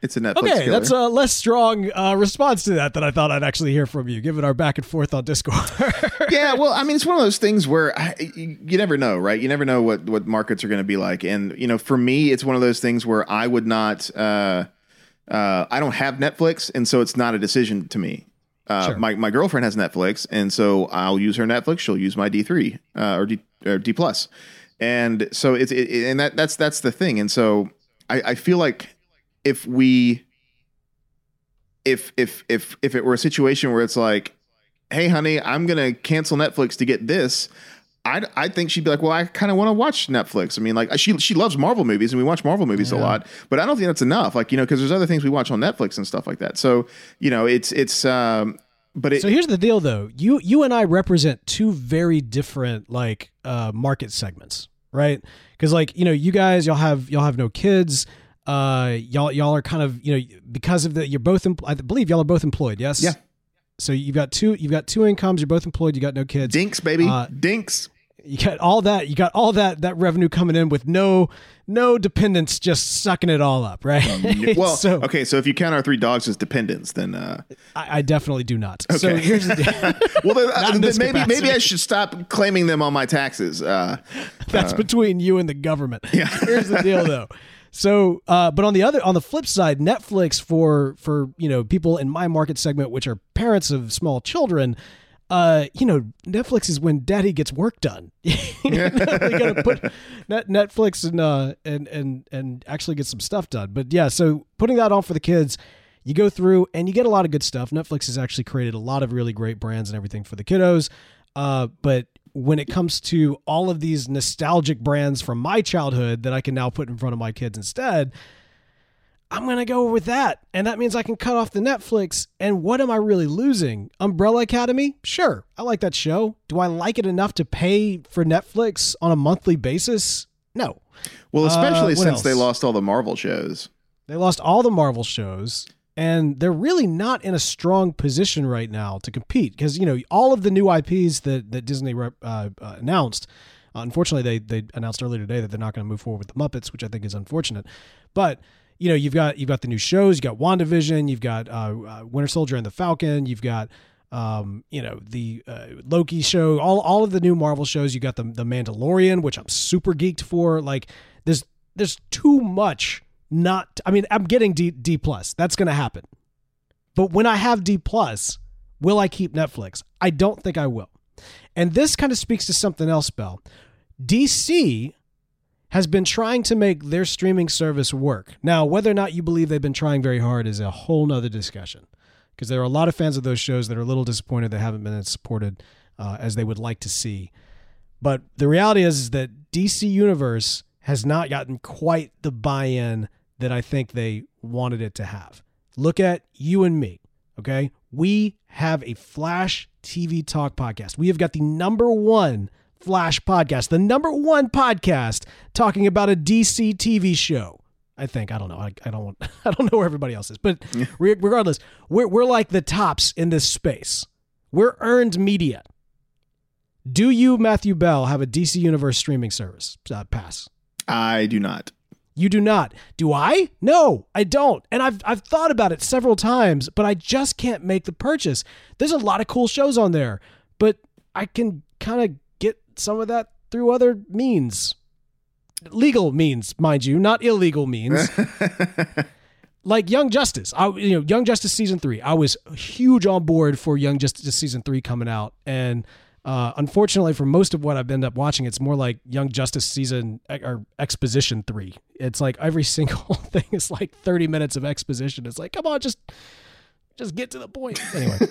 It's a Netflix. okay, killer. that's a less strong uh, response to that than I thought I'd actually hear from you, given our back and forth on Discord. yeah, well, I mean, it's one of those things where I, you, you never know, right? You never know what what markets are going to be like, and you know, for me, it's one of those things where I would not. Uh, uh, I don't have Netflix, and so it's not a decision to me. Uh, Sure. My my girlfriend has Netflix, and so I'll use her Netflix. She'll use my D three uh, or D or D plus, and so it's it, it- and that that's that's the thing, and so I, I feel like if we if if if if it were a situation where it's like hey honey i'm gonna cancel netflix to get this i i think she'd be like well i kind of want to watch netflix i mean like she she loves marvel movies and we watch marvel movies a lot but i don't think that's enough like you know because there's other things we watch on netflix and stuff like that so you know it's it's um but it, So here's the deal, though. You you and I represent two very different like uh, market segments, right? Because like you know, you guys y'all have y'all have no kids. Uh, y'all y'all are kind of you know because of the you're both em- I believe y'all are both employed. Yes. Yeah. So you've got two you've got two incomes. You're both employed. You got no kids. dinks baby Uh, dinks You got all that. You got all that that revenue coming in with no no dependents just sucking it all up, right? well so okay so if you count our three dogs as dependents then uh I, I definitely do not. Okay. So here's the deal. well then, in then maybe maybe i should stop claiming them on my taxes uh That's between you and the government. Yeah. Here's the deal though. So, uh, but on the other, on the flip side, Netflix for for you know people in my market segment, which are parents of small children, uh, you know, Netflix is when Daddy gets work done. they gotta put net Netflix and uh and and and actually get some stuff done. But yeah, so putting that on for the kids, you go through and you get a lot of good stuff. Netflix has actually created a lot of really great brands and everything for the kiddos. Uh, but when it comes to all of these nostalgic brands from my childhood that I can now put in front of my kids instead, I'm going to go with that. And that means I can cut off the Netflix. And what am I really losing? Umbrella Academy? Sure. I like that show. Do I like it enough to pay for Netflix on a monthly basis? No. well especially Uh, since they lost all the marvel shows They lost all the Marvel shows, and they're really not in a strong position right now to compete because you know all of the new IPs that that Disney rep, uh, uh, announced. Uh, unfortunately, they they announced earlier today that they're not going to move forward with the Muppets, which I think is unfortunate. But you know, you've got you've got the new shows, You've got WandaVision, you've got uh, uh, Winter Soldier and the Falcon, you've got um, you know the uh, Loki show, all all of the new Marvel shows. You got the the Mandalorian, which I'm super geeked for. Like there's there's too much not. I mean, I'm getting D D plus. That's going to happen. But when I have D plus, will I keep Netflix? I don't think I will. And this kind of speaks to something else, Bell. DC has been trying to make their streaming service work. Now, whether or not you believe they've been trying very hard is a whole nother discussion. Because there are a lot of fans of those shows that are a little disappointed they haven't been as supported uh, as they would like to see. But the reality is, is that DC Universe has not gotten quite the buy in that I think they wanted it to have. Look at you and me, okay? We have a Flash TV Talk podcast. We have got the number one Flash podcast, the number one podcast talking about a DC TV show. I think I don't know. I, I don't want. I don't know where everybody else is, but re- regardless, we're we're like the tops in this space. We're earned media. Do you, Matthew Bell, have a DC Universe streaming service? Uh, pass. I do not. You do not. Do I? No, I don't. And I've I've thought about it several times, but I just can't make the purchase. There's a lot of cool shows on there, but I can kind of get some of that through other means. Legal means, mind you, not illegal means. like Young Justice. I you know, Young Justice season 3. I was huge on board for Young Justice season 3 coming out and uh, unfortunately, for most of what I've ended up watching, it's more like Young Justice season or exposition three. It's like every single thing is like thirty minutes of exposition. It's like, come on, just just get to the point. Anyway.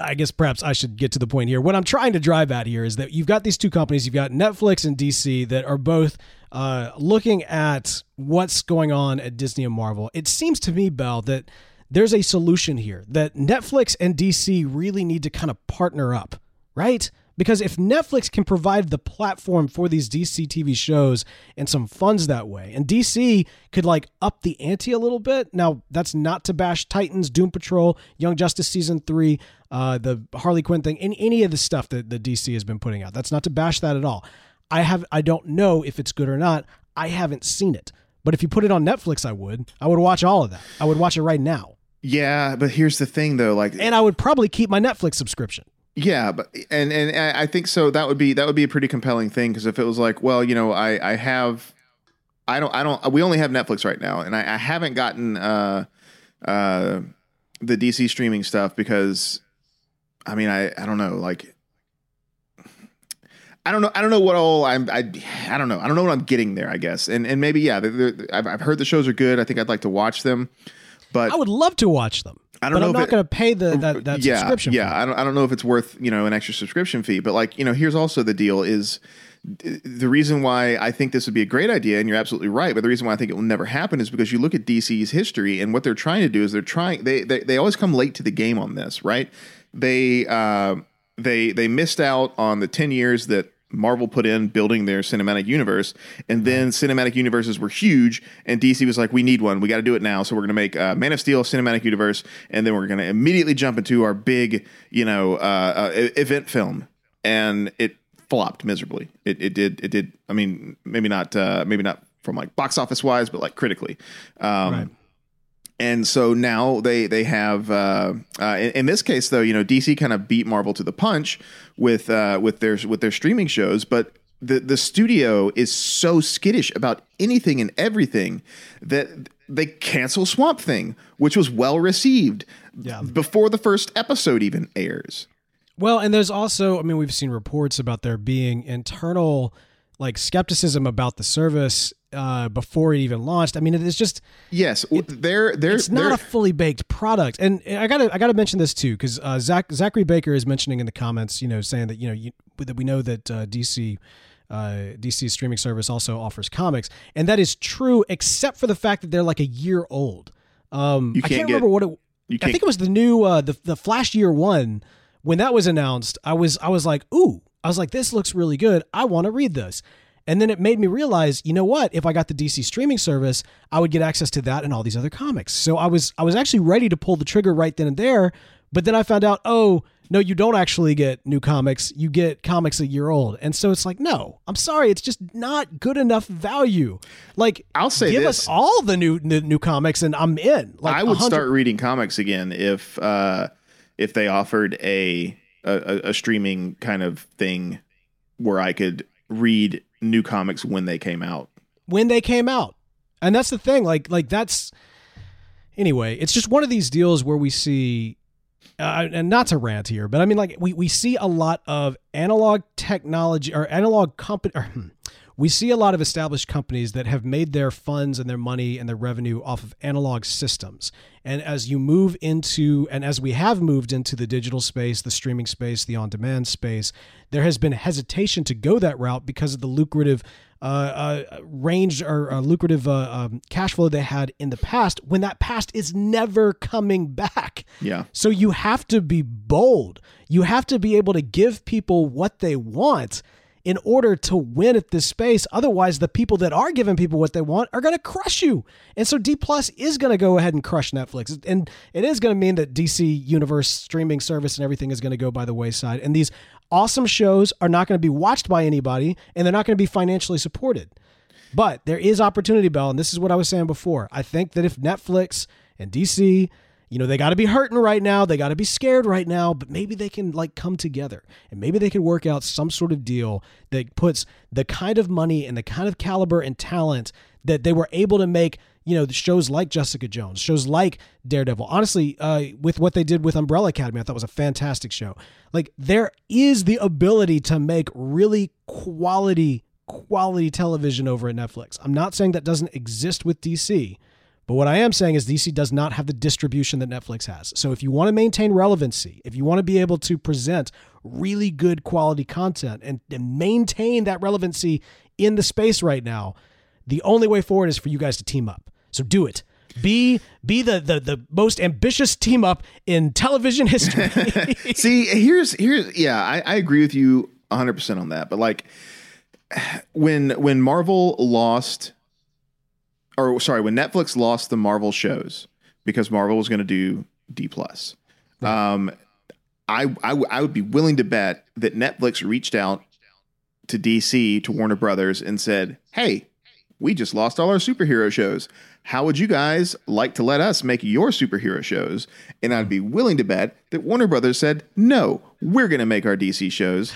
I guess perhaps I should get to the point here. What I'm trying to drive at here is that you've got these two companies, you've got Netflix and DC, that are both uh, looking at what's going on at Disney and Marvel. It seems to me, Bell, that there's a solution here that Netflix and DC really need to kind of partner up, right? Because if Netflix can provide the platform for these DC TV shows and some funds that way, and DC could like up the ante a little bit. Now, that's not to bash Titans, Doom Patrol, Young Justice Season 3, uh, the Harley Quinn thing, any, any of the stuff that the DC has been putting out. That's not to bash that at all. I have I don't know if it's good or not. I haven't seen it. But if you put it on Netflix, I would. I would watch all of that. I would watch it right now. Yeah, but here's the thing though, like and I would probably keep my Netflix subscription. Yeah, but and and I think so that would be that would be a pretty compelling thing because if it was like, well, you know, I I have I don't I don't we only have Netflix right now and I, I haven't gotten uh uh the DC streaming stuff because I mean I I don't know like I don't know. I don't know what all I'm. I, I don't know. I don't know what I'm getting there. I guess, and and maybe yeah. They're, they're, I've, I've heard the shows are good. I think I'd like to watch them. But I would love to watch them. I don't but know. I'm not going to pay the that, that yeah, subscription. Yeah, fee. I don't. I don't know if it's worth you know an extra subscription fee. But like you know, here's also the deal: is the reason why I think this would be a great idea, and you're absolutely right. But the reason why I think it will never happen is because you look at DC's history, and what they're trying to do is they're trying. They they, they always come late to the game on this, right? They uh, they they missed out on the ten years that Marvel put in building their cinematic universe, and then cinematic universes were huge, and DC was like, "We need one. We got to do it now." So we're going to make uh, Man of Steel cinematic universe, and then we're going to immediately jump into our big, you know, uh, uh, event film, and it flopped miserably. It, it did. It did. I mean, maybe not. Uh, maybe not from like box office wise, but like critically. Um, right and so now they they have uh, uh, in, in, this case though you know DC kind of beat Marvel to the punch with uh, with their with their streaming shows, but the the studio is so skittish about anything and everything that they cancel Swamp Thing, which was well received yeah. before the first episode even airs. Well, and there's also I mean we've seen reports about there being internal like skepticism about the service uh, before it even launched. I mean, it is just yes, it, they're they're it's not they're, a fully baked product. And I gotta I gotta mention this too because uh, Zach Zachary Baker is mentioning in the comments, you know, saying that you know you, that we know that uh, DC. Uh, DC streaming service also offers comics, and that is true, except for the fact that they're like a year old. Um, you can't I can't get, remember what it. I think it was the new uh, the the Flash Year One when that was announced. I was I was like, ooh, I was like, this looks really good. I want to read this. And then it made me realize, you know what? If I got the DC streaming service, I would get access to that and all these other comics. So I was I was actually ready to pull the trigger right then and there, but then I found out, oh, no, you don't actually get new comics. You get comics a year old. And so it's like, no, I'm sorry, it's just not good enough value. Like I'll say give this. us all the new, new new comics and I'm in. Like I would 100- start reading comics again if uh if they offered a a, a streaming kind of thing where I could read new comics when they came out. When they came out. And that's the thing like like that's anyway, it's just one of these deals where we see uh, and not to rant here, but I mean like we we see a lot of analog technology or analog company or, hmm, we see a lot of established companies that have made their funds and their money and their revenue off of analog systems. And as you move into, and as we have moved into the digital space, the streaming space, the on demand space, there has been hesitation to go that route because of the lucrative uh, uh, range or uh, lucrative uh, um, cash flow they had in the past when that past is never coming back. Yeah. So you have to be bold. You have to be able to give people what they want in order to win at this space. Otherwise, the people that are giving people what they want are going to crush you. And so D Plus is going to go ahead and crush Netflix. And it is going to mean that DC Universe streaming service and everything is going to go by the wayside. And these awesome shows are not going to be watched by anybody and they're not going to be financially supported. But there is opportunity, Bell. And this is what I was saying before. I think that if Netflix and DC you know, they got to be hurting right now. They got to be scared right now, but maybe they can like come together and maybe they can work out some sort of deal that puts the kind of money and the kind of caliber and talent that they were able to make, you know, shows like Jessica Jones, shows like Daredevil. Honestly, uh, with what they did with Umbrella Academy, I thought was a fantastic show. Like there is the ability to make really quality quality television over at Netflix. I'm not saying that doesn't exist with DC. But what I am saying is DC does not have the distribution that Netflix has. So if you want to maintain relevancy, if you want to be able to present really good quality content and, and maintain that relevancy in the space right now, the only way forward is for you guys to team up. So do it. Be be the the, the most ambitious team up in television history. See, here's here's yeah, I, I agree with you 100 percent on that. But like when when Marvel lost or sorry, when Netflix lost the Marvel shows because Marvel was going to do D plus, um, I, I I would be willing to bet that Netflix reached out to DC to Warner Brothers and said, "Hey, we just lost all our superhero shows. How would you guys like to let us make your superhero shows?" And I'd be willing to bet that Warner Brothers said, "No, we're going to make our DC shows."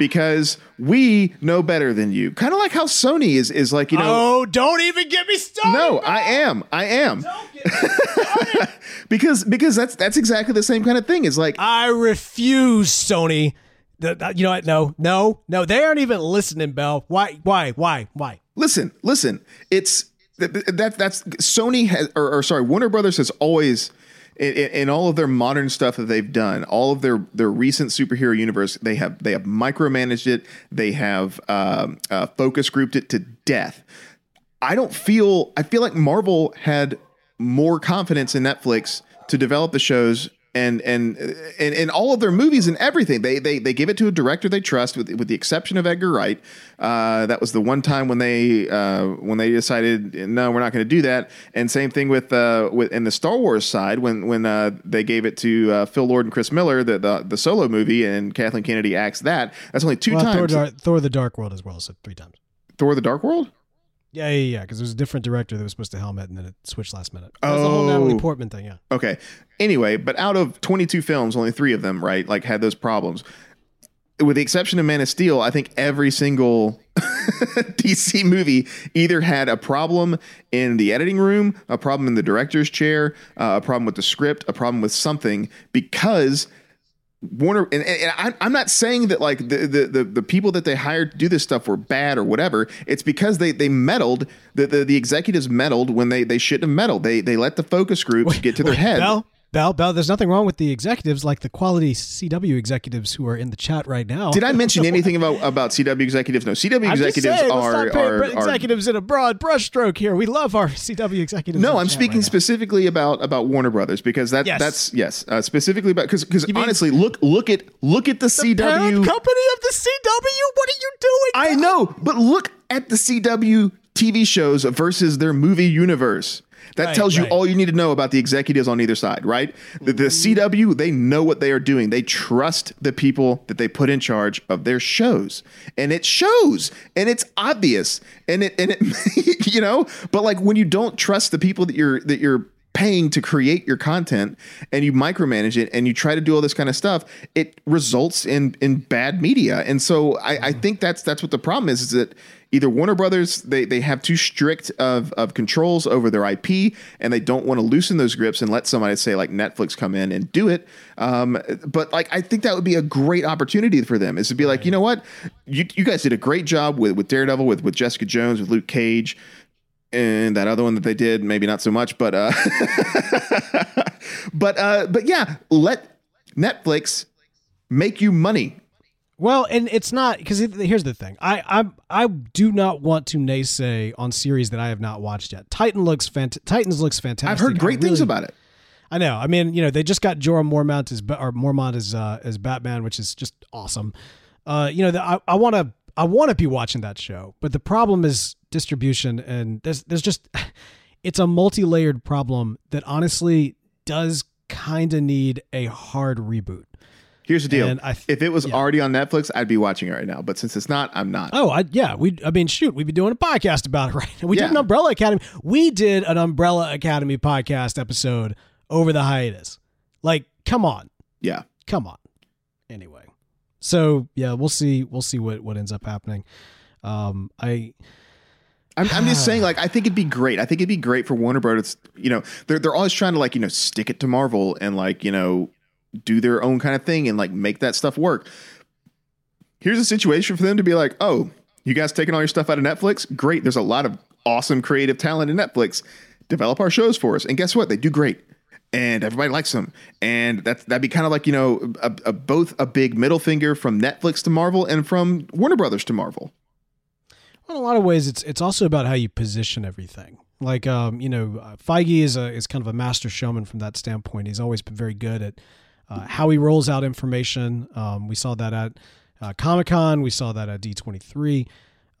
Because we know better than you. Kind of like how Sony is is like, you know. Oh, don't even get me started. No, I am. I am. because because that's that's exactly the same kind of thing. Is like I refuse, Sony. The, you know what? No, no, no. They aren't even listening, Bell. Why? Why? Why? Why? Listen, listen. It's that, that that's Sony has or, or sorry, Warner Brothers has always in, in, all of their modern stuff that they've done, all of their their recent superhero universe, they have they have micromanaged it. They have um, uh, focus grouped it to death. I don't feel. I feel like Marvel had more confidence in Netflix to develop the shows and and and in all of their movies and everything. They they they give it to a director they trust with with the exception of Edgar Wright. Uh, that was the one time when they uh, when they decided no we're not going to do that. And same thing with uh, with in the Star Wars side when when uh, they gave it to uh, Phil Lord and Chris Miller the, the, the solo movie and Kathleen Kennedy acts that. That's only two well, times. Thor, Thor the Dark World as well so three times. Thor the Dark World yeah, yeah, yeah. Because it was a different director that was supposed to helm it, and then it switched last minute. That was the whole Natalie Oh. Portman thing. Yeah. Okay. Anyway, but out of 22 films, only three of them, right, like had those problems. With the exception of Man of Steel, I think every single DC movie either had a problem in the editing room, a problem in the director's chair, uh, a problem with the script, a problem with something because Warner and, and I, I'm not saying that like the, the the the people that they hired to do this stuff were bad or whatever. It's because they they meddled the the, the executives meddled when they they shouldn't have meddled. They they let the focus groups get to their Wait, head. Bell, Bell, Bell. There's nothing wrong with the executives, like the quality CW executives who are in the chat right now. Did I mention anything about about CW executives? No, CW I'm executives saying, are, not are, are executives in a broad brushstroke here. We love our CW executives. No, I'm speaking right now. specifically about about Warner Brothers because that Yes. that's yes, uh, specifically about because because mean- honestly, look look at look at the, The CW. company of the CW. What are you doing? I know, but look at the CW TV shows versus their movie universe. That Right, tells you right. all you need to know about the executives on either side, right? The, the mm-hmm. CW, they know what they are doing. They trust the people that they put in charge of their shows, and it shows, and it's obvious, and it and it, you know. But like when you don't trust the people that you're that you're paying to create your content and you micromanage it and you try to do all this kind of stuff, it results in in bad media. And so I, I think that's that's what the problem is, is that either Warner Brothers they they have too strict of of controls over their IP and they don't want to loosen those grips and let somebody say like Netflix come in and do it. Um, but like I think that would be a great opportunity for them is to be like, you know what, you you guys did a great job with with Daredevil, with with Jessica Jones, with Luke Cage and that other one that they did maybe not so much but uh but uh but yeah let netflix make you money Well, and it's not because here's the thing. I I I do not want to naysay on series that I have not watched yet. Titan looks fant- Titans looks fantastic. i've heard great I things about it I know. I mean, you know, they just got Jorah Mormont as or Mormont as uh, as Batman, which is just awesome. Uh, you know, the, I I want to I want to be watching that show, but the problem is distribution, and there's there's just it's a multi-layered problem that honestly does kind of need a hard reboot. here's the deal And I th- if it was yeah. already on netflix i'd be watching it right now but since it's not i'm not Oh, I, yeah. We, I mean, shoot, we'd be doing a podcast about it, right? now. We did an Umbrella Academy. We did an Umbrella Academy podcast episode over the hiatus. Like, come on, yeah come on. So yeah, we'll see. We'll see what what ends up happening. Um, I I'm, I'm just saying, like, I think it'd be great. I think it'd be great for Warner Brothers. You know, they're they're always trying to like, you know, stick it to Marvel and like, you know, do their own kind of thing and like make that stuff work. Here's a situation for them to be like, oh, you guys taking all your stuff out of Netflix? Great. There's a lot of awesome creative talent in Netflix. Develop our shows for us, and guess what? They do great, and everybody likes them. And that that'd be kind of like you know, a, a, both a big middle finger from Netflix to Marvel and from Warner Brothers to Marvel. in a lot of ways, it's it's also about how you position everything. Like, um, you know, uh, Feige is a is kind of a master showman from that standpoint. He's always been very good at uh, how he rolls out information. Um, we saw that at uh, Comic Con. We saw that at D twenty three.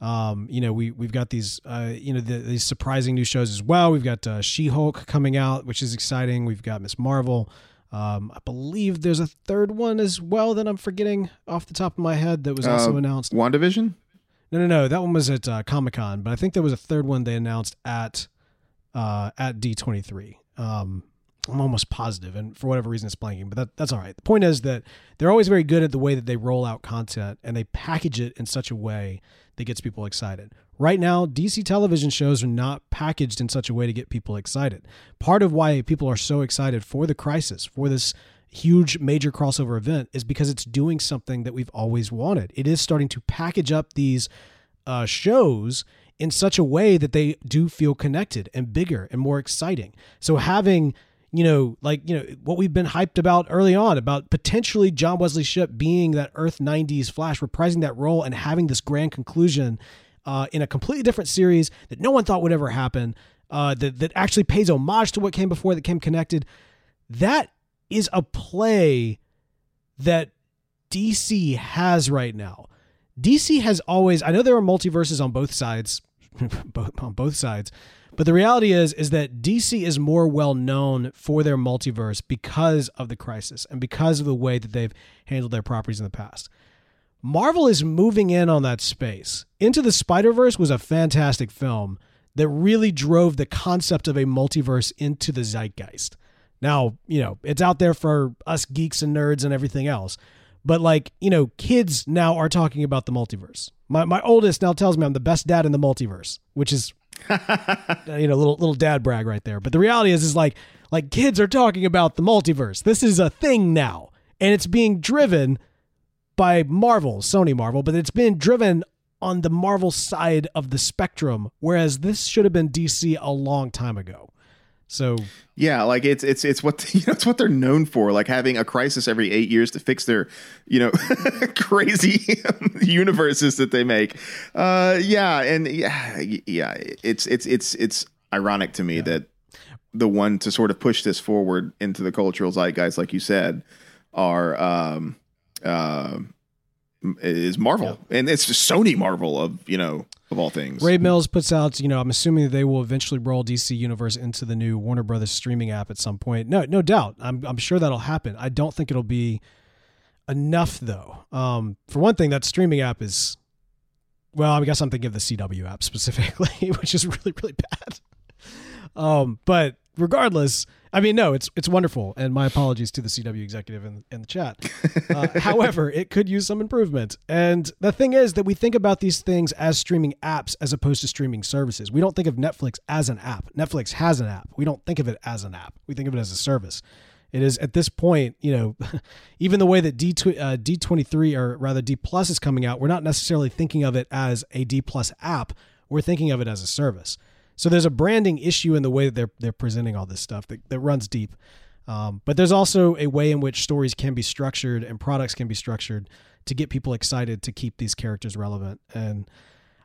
Um, you know, we we've got these, uh, you know, the, these surprising new shows as well. We've got uh, She Hulk coming out, which is exciting. We've got Miss Marvel. Um, I believe there's a third one as well that I'm forgetting off the top of my head that was also Uh, announced. WandaVision? No, no, no. That one was at uh, Comic Con, but I think there was a third one they announced at uh, at D twenty three. Um, I'm almost positive, and for whatever reason, it's blanking. But that, that's all right. The point is that they're always very good at the way that they roll out content, and they package it in such a way that gets people excited. Right now, DC television shows are not packaged in such a way to get people excited. Part of why people are so excited for the crisis, for this huge major crossover event, is because it's doing something that we've always wanted. It is starting to package up these uh, shows in such a way that they do feel connected and bigger and more exciting. So having you know, like you know what we've been hyped about early on about potentially John Wesley Shipp being that Earth '90s Flash, reprising that role and having this grand conclusion uh, in a completely different series that no one thought would ever happen. Uh, that that actually pays homage to what came before, that came connected. That is a play that DC has right now. DC has always I know there are multiverses on both sides on both sides. But the reality is is that DC is more well known for their multiverse because of the crisis and because of the way that they've handled their properties in the past. Marvel is moving in on that space. Into the Spider-Verse was a fantastic film that really drove the concept of a multiverse into the zeitgeist. Now, you know, it's out there for us geeks and nerds and everything else. But like, you know, kids now are talking about the multiverse. My my oldest now tells me I'm the best dad in the multiverse, which is you know, little little dad brag right there. But the reality is is like like kids are talking about the multiverse. This is a thing now. And it's being driven by Marvel, Sony Marvel, but it's been driven on the Marvel side of the spectrum, whereas this should have been DC a long time ago. So Yeah, like it's it's it's what you know it's what they're known for, like having a crisis every eight years to fix their you know crazy universes that they make. Uh, yeah, and yeah, yeah, it's it's it's it's ironic to me that the one to sort of push this forward into the cultural zeitgeist, like you said, are um uh is Marvel, and it's just Sony Marvel of you know of all things. Ray Mills puts out, you know, I'm assuming that they will eventually roll DC Universe into the new Warner Brothers streaming app at some point. No, no doubt. I'm, I'm sure that'll happen. I don't think it'll be enough though. Um, for one thing, that streaming app is, well, I guess I'm thinking of the CW app specifically, which is really, really bad. Um, but regardless, I mean, no, it's it's wonderful, and my apologies to the CW executive in, in the chat. Uh, however, it could use some improvement. And the thing is that we think about these things as streaming apps as opposed to streaming services. We don't think of Netflix as an app. Netflix has an app. We don't think of it as an app. We think of it as a service. It is at this point, you know, even the way that D uh, D twenty three or rather D plus is coming out, we're not necessarily thinking of it as a D plus app. We're thinking of it as a service. So there's a branding issue in the way that they're they're presenting all this stuff that, that runs deep. Um, but there's also a way in which stories can be structured and products can be structured to get people excited to keep these characters relevant. And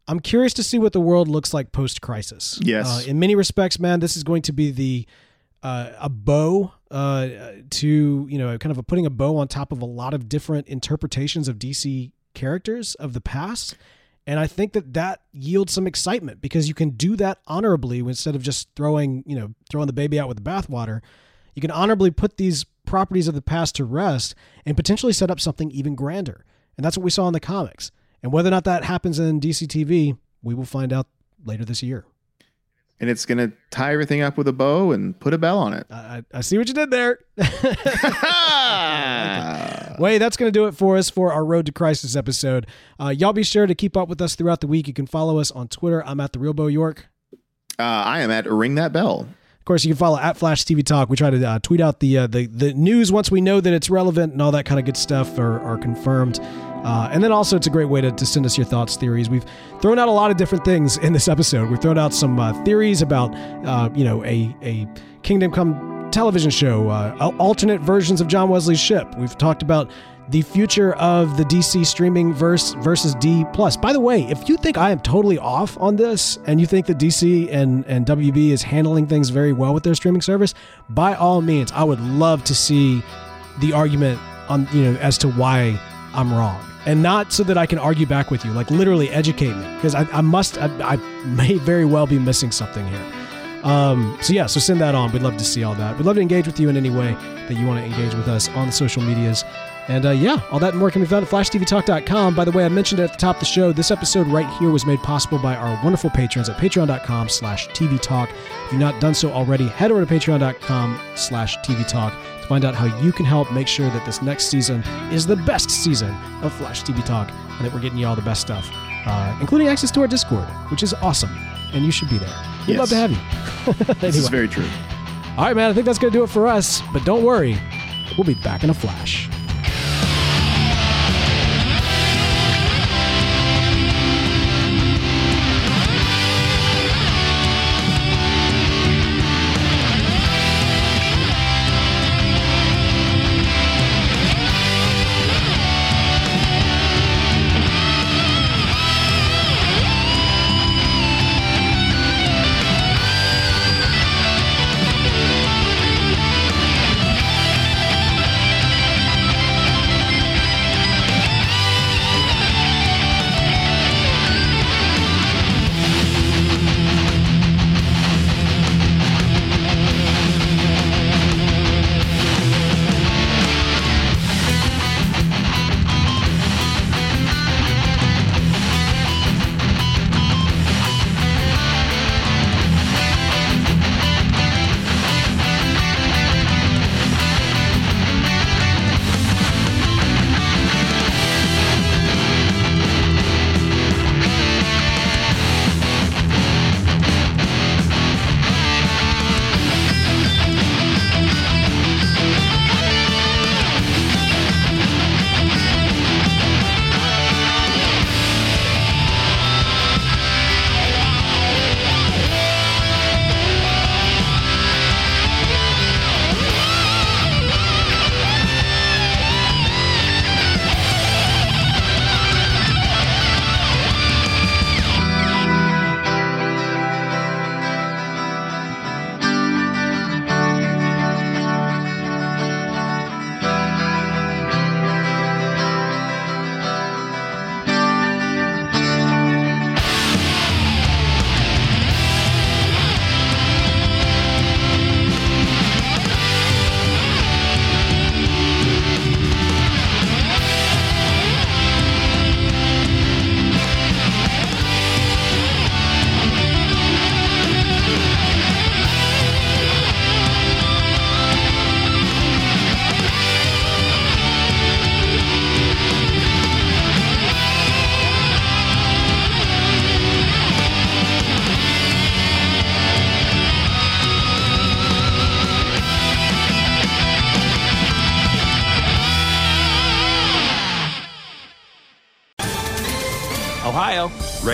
I'm curious to see what the world looks like post crisis. Yes. Uh, in many respects, man, this is going to be the uh, a bow uh, to you know kind of a putting a bow on top of a lot of different interpretations of DC characters of the past and I think that that yields some excitement because you can do that honorably instead of just throwing, you know, throwing the baby out with the bathwater. You can honorably put these properties of the past to rest and potentially set up something even grander. And that's what we saw in the comics. And whether or not that happens in DC TV, we will find out later this year. And it's going to tie everything up with a bow and put a bell on it. I, I see what you did there. Way, that's going to do it for us for our Road to Crisis episode. Uh, y'all be sure to keep up with us throughout the week. You can follow us on Twitter. I'm at the Real Bo York. Uh, I am at Ring That Bell. Of course, you can follow at Flash TV Talk. We try to uh, tweet out the, uh, the the news once we know that it's relevant and all that kind of good stuff are, are confirmed. Uh, and then also, it's a great way to, to send us your thoughts, theories. We've thrown out a lot of different things in this episode. We've thrown out some uh, theories about, uh, you know, a, a Kingdom Come television show, uh, alternate versions of John Wesley Shipp. We've talked about the future of the DC streaming verse versus D plus. By the way, if you think I am totally off on this and you think that DC and, and WB is handling things very well with their streaming service, by all means, I would love to see the argument on you know as to why I'm wrong and not so that I can argue back with you, like literally educate me, because I, I, must, I, I, may very well be missing something here. Um, so yeah, so send that on. We'd love to see all that. We'd love to engage with you in any way that you want to engage with us on the social medias. And uh, yeah, all that and more can be found at flashtvtalk.com. By the way, I mentioned it at the top of the show. This episode right here was made possible by our wonderful patrons at patreon.com slash tvtalk. If you've not done so already, head over to patreon.com slash tvtalk to find out how you can help make sure that this next season is the best season of Flash TV Talk and that we're getting you all the best stuff, uh, including access to our Discord, which is awesome. And you should be there. We'd Yes. love to have you. This Anyway. is very true. All right, man. I think that's going to do it for us. But don't worry, we'll be back in a flash.